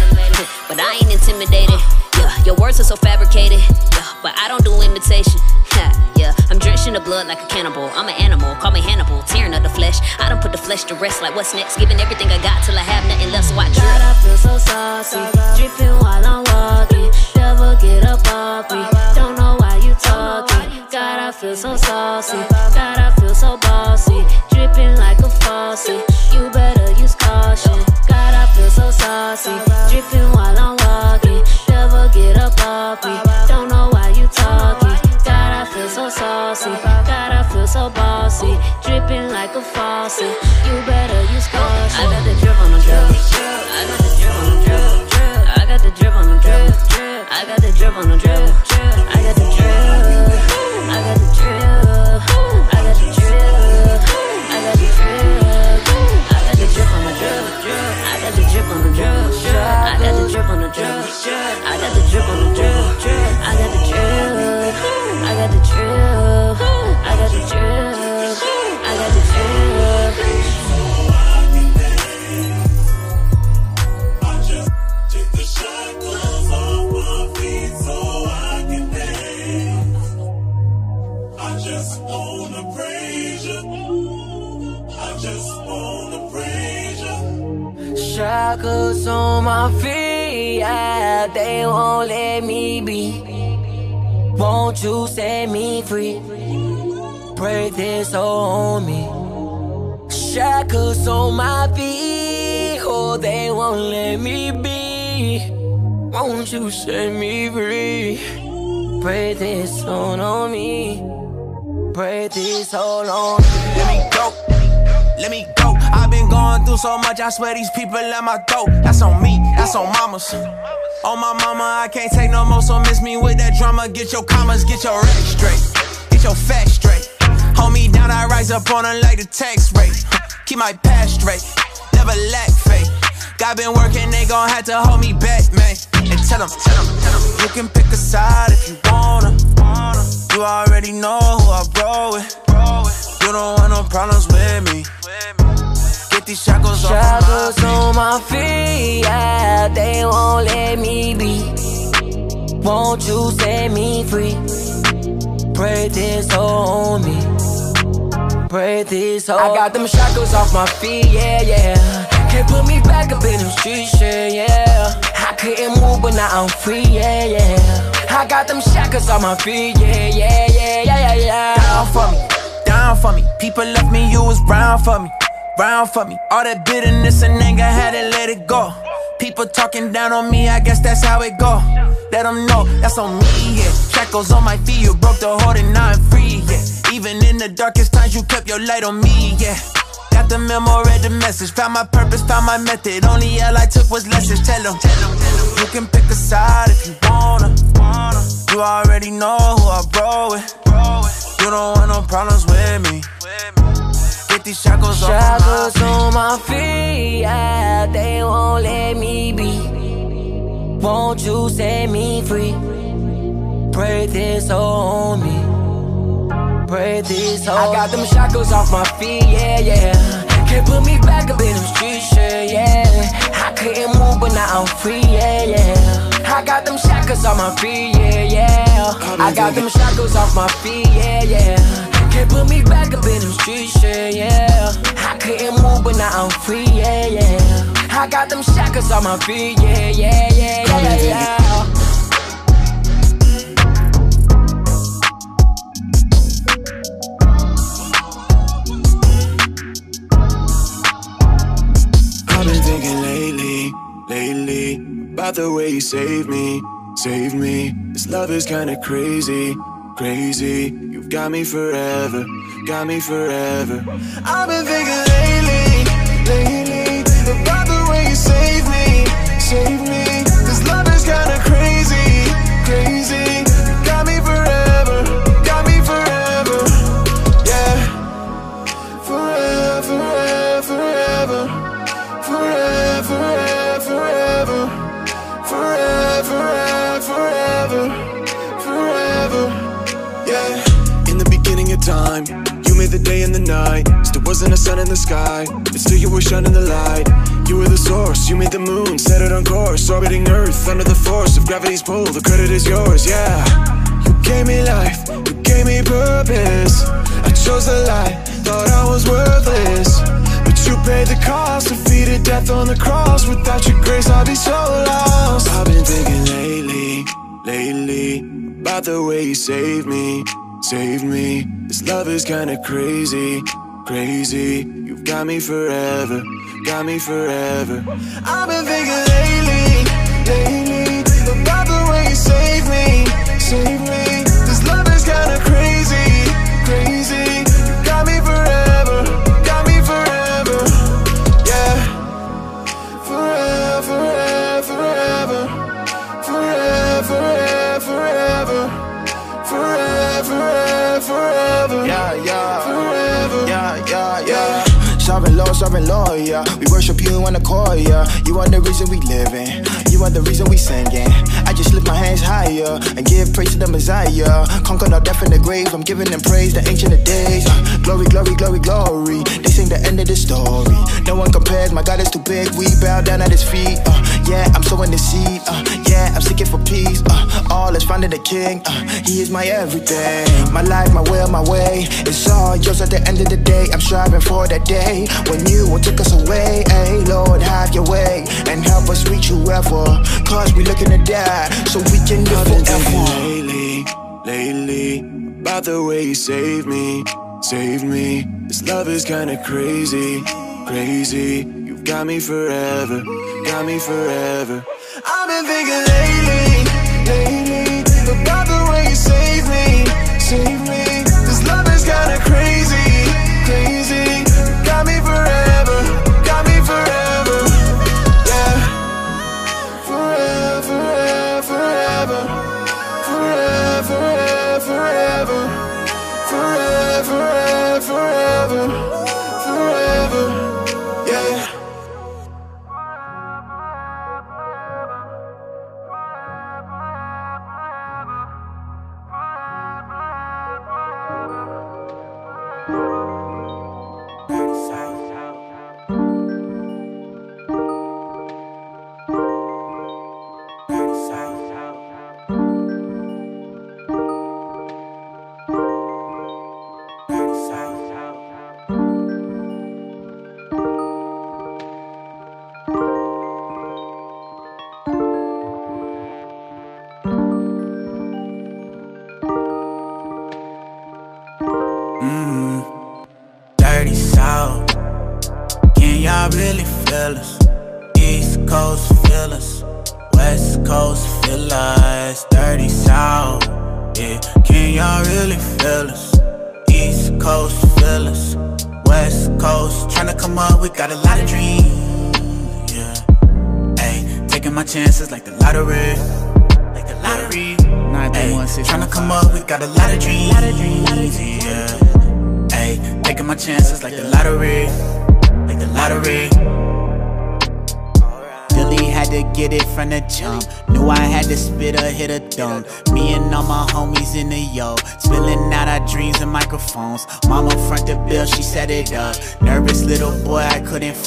but I ain't intimidated. Yeah, your words are so fabricated, yeah, but I don't do imitation. <laughs> yeah, I'm drenched in the blood like a cannibal. I'm an animal, call me Hannibal, tearing up the flesh. I don't put the flesh to rest like what's next. Giving everything I got till I have nothing left, so I drip. God, I feel so saucy, dripping while I'm walking. Never get up off me. Don't know why you talking. God, I feel so saucy. God, I feel so bossy, dripping like a faucet. You better use caution. Saucy, dripping while I'm walking. Never get up off me. Don't know why you talking. God, I feel so saucy. God, I feel so bossy, dripping like a faucet. Shackles on my feet, yeah, they won't let me be. Won't you set me free? Break this on me. Shackles on my feet, oh, they won't let me be. Won't you set me free? Break this on on me. Break this on. Let me go. Let me go. Going through so much, I swear these people at my throat. That's on me, that's on mamas. On my mama, I can't take no more, so miss me with that drama. Get your commas, get your rent straight. Get your facts straight. Hold me down, I rise up on her like the tax rate. Keep my past straight, never lack faith. God been working, they gon' have to hold me back, man. And tell them, tell them, tell them, you can pick a side if you wanna. You already know who I roll with. You don't want no problems with me. Get these shackles off of my Shackles on my feet, yeah, they won't let me be. Won't you set me free? Pray this on me. Pray this on I got them shackles off my feet, yeah, yeah. Can't put me back up in them streets, yeah, yeah. I couldn't move, but now I'm free, yeah, yeah. I got them shackles on my feet, yeah, yeah, yeah, yeah, yeah, yeah. down for me, down for me. People left me, you was brown for me, brown for me. All that bitterness and anger had to let it go. People talking down on me, I guess that's how it go. Let them know that's on me, yeah. Shackles on my feet, you broke the hold and now I'm free, yeah. Even in the darkest times, you kept your light on me, yeah. Got the memo, read the message, found my purpose, found my method. Only L I took was lessons. Tell them, you can pick a side if you wanna. You already know who I roll with. You don't want no problems with me. These shackles off of my Shackles on my feet, yeah, they won't let me be. Won't you set me free? Pray this on me. Pray this on I got them shackles off my feet, yeah, yeah. Can't put me back up in them streets, yeah, yeah. I couldn't move, but now I'm free, yeah, yeah. I got them shackles on my feet, yeah, yeah. I got them shackles off my feet, yeah, yeah. Can't put me back up in them streets, yeah, yeah. I couldn't move, but now I'm free, yeah, yeah. I got them shackles on my feet, yeah, yeah, yeah, yeah, yeah. I've been thinking lately, lately about the way you saved me, saved me. This love is kinda crazy, crazy. You've got me forever, got me forever. I've been thinking lately, lately about the way you saved me, saved me. The day and the night. Still wasn't a sun in the sky, but still you were shining the light. You were the source, you made the moon, set it on course, orbiting Earth under the force of gravity's pull. The credit is yours, yeah. You gave me life, you gave me purpose. I chose the light, thought I was worthless. But you paid the cost, defeated death on the cross. Without your grace, I'd be so lost. I've been thinking lately, lately, about the way you saved me, saved me. This love is kinda crazy, crazy. You've got me forever, got me forever. I've been thinking lately, lately, about the way you saved me, saved me. Yeah, yeah, forever. Yeah, yeah, yeah. Sovereign Lord, sovereign Lord, yeah. We worship you on the core, yeah. You are the reason we living. You are the reason we singing. Just lift my hands higher and give praise to the Messiah. Conquered our death in the grave. I'm giving them praise, the ancient of days. Glory, glory, glory, glory. They sing the end of the story. No one compares. My God is too big. We bow down at His feet. Uh, yeah, I'm sowing the seed. Uh, yeah, I'm seeking for peace. Uh, all is found in the King. Uh, he is my everything. My life, my will, my way. It's all yours at the end of the day. I'm striving for that day when you will take us away. Hey, Lord, have your way and help us reach whoever. Cause we looking to die so we can been thinking forever. lately, lately, about the way you saved me, saved me. This love is kinda crazy, crazy. You've got me forever, got me forever. I've been thinking lately, lately, about the way you saved me, saved me. This love is kinda crazy.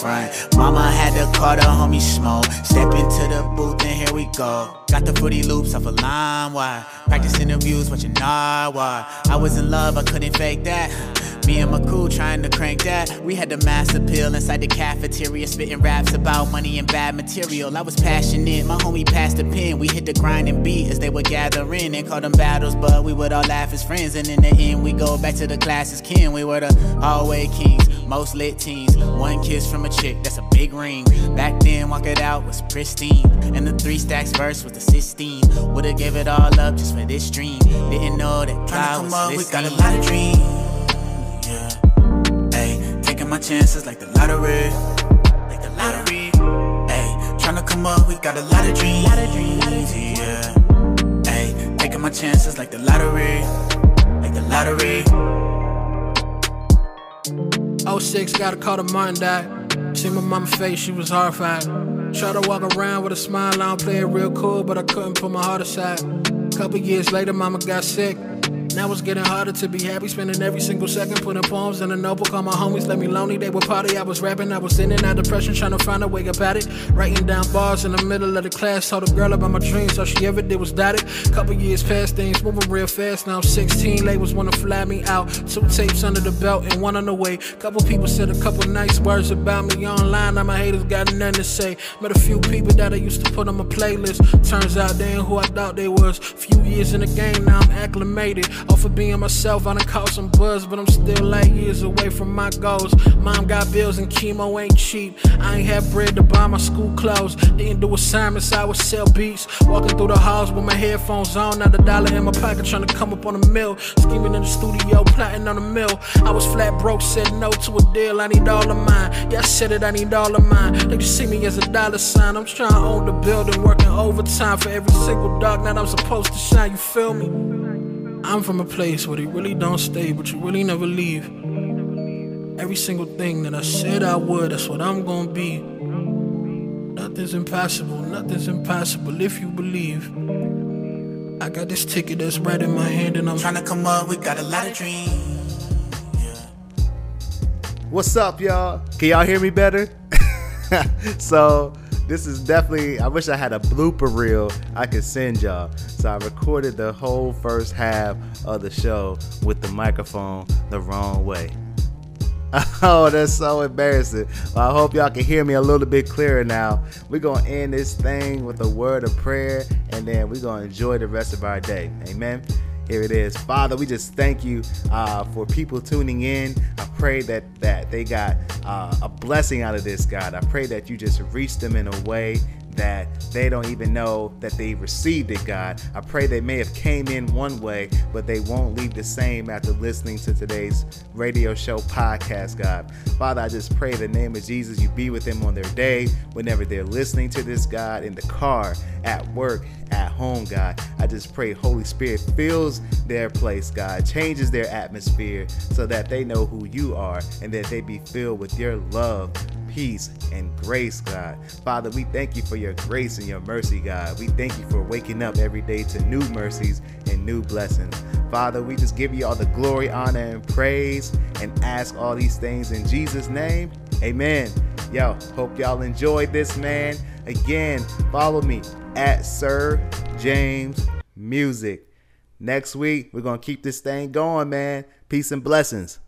Front. Mama had to call the homie smoke. Step into the booth and here we go. Got the fruity loops off a line wide. Practice interviews, watching Narwhal. I was in love, I couldn't fake that. Me and my crew trying to crank that. We had the mass appeal inside the cafeteria, spitting raps about money and bad material. I was passionate, my homie passed the pen. We hit the grind and beat as they would gather in and call them battles, but we would all laugh as friends. And in the end, we go back to the class as kin. We were the hallway kings, most lit teens. One kiss from a chick, that's a big ring. Back then, walk it out was pristine. And the three stacks verse was the 16. Would've gave it all up just for this dream. Didn't know that come was up, we got a lot of dreams. Yeah, hey, taking my chances like the lottery. Like the lottery. Oh, hey, tryna come up, we got a lot of dreams. Yeah, hey, taking my chances like the lottery. Like the lottery. 06, got a call to Martin died. See my mama face, she was horrified. Try to walk around with a smile, I don't play it real cool, but I couldn't put my heart aside. Couple years later, mama got sick. Now it's getting harder to be happy, spending every single second putting poems in a notebook. Call my homies, let me lonely. They would party, I was rapping, I was in and out depression, trying to find a way at it. Writing down bars in the middle of the class, told a girl about my dreams, all she ever did was dot it. Couple years past, things moving real fast. Now I'm 16, labels wanna fly me out. Two tapes under the belt and one on the way. Couple people said a couple nice words about me online. Now my haters got nothing to say. Met a few people that I used to put on my playlist. Turns out they ain't who I thought they was. Few years in the game, now I'm acclimated. Off of being myself, I done caught some buzz, but I'm still like years away from my goals. Mom got bills and chemo ain't cheap. I ain't have bread to buy my school clothes. Didn't do assignments, I would sell beats. Walking through the halls with my headphones on, not a dollar in my pocket, trying to come up on a mill. Scheming in the studio, plotting on a mill. I was flat broke, said no to a deal. I need all of mine. Yeah, I said it, I need all of mine. They just see me as a dollar sign. I'm trying to own the building, working overtime for every single dark night I'm supposed to shine. You feel me? I'm from a place where they really don't stay, but you really never leave. Every single thing that I said I would, that's what I'm gonna be. Nothing's impossible, nothing's impossible if you believe. I got this ticket that's right in my hand, and I'm trying to come up. We got a lot of dreams. What's up, y'all? Can y'all hear me better? <laughs> so, this is definitely, I wish I had a blooper reel I could send y'all. So, I recorded the whole first half of the show with the microphone the wrong way. <laughs> Oh, that's so embarrassing. Well, I hope y'all can hear me a little bit clearer now. We're going to end this thing with a word of prayer and then we're going to enjoy the rest of our day. Amen. Here it is. Father, we just thank you uh, for people tuning in. I pray that, that they got uh, a blessing out of this, God. I pray that you just reach them in a way that they don't even know that they received it, God. I pray they may have came in one way, but they won't leave the same after listening to today's radio show podcast, God. Father, I just pray the name of Jesus, you be with them on their day, whenever they're listening to this, God, in the car, at work, at home, God. I just pray Holy Spirit fills their place, God, changes their atmosphere so that they know who you are and that they be filled with your love, peace, and grace, God. Father, we thank you for your grace and your mercy, God. We thank you for waking up every day to new mercies and new blessings. Father, we just give you all the glory, honor, and praise and ask all these things in Jesus' name. Amen. Yo, hope y'all enjoyed this, man. Again, follow me at Sir James Music. Next week, we're going to keep this thing going, man. Peace and blessings.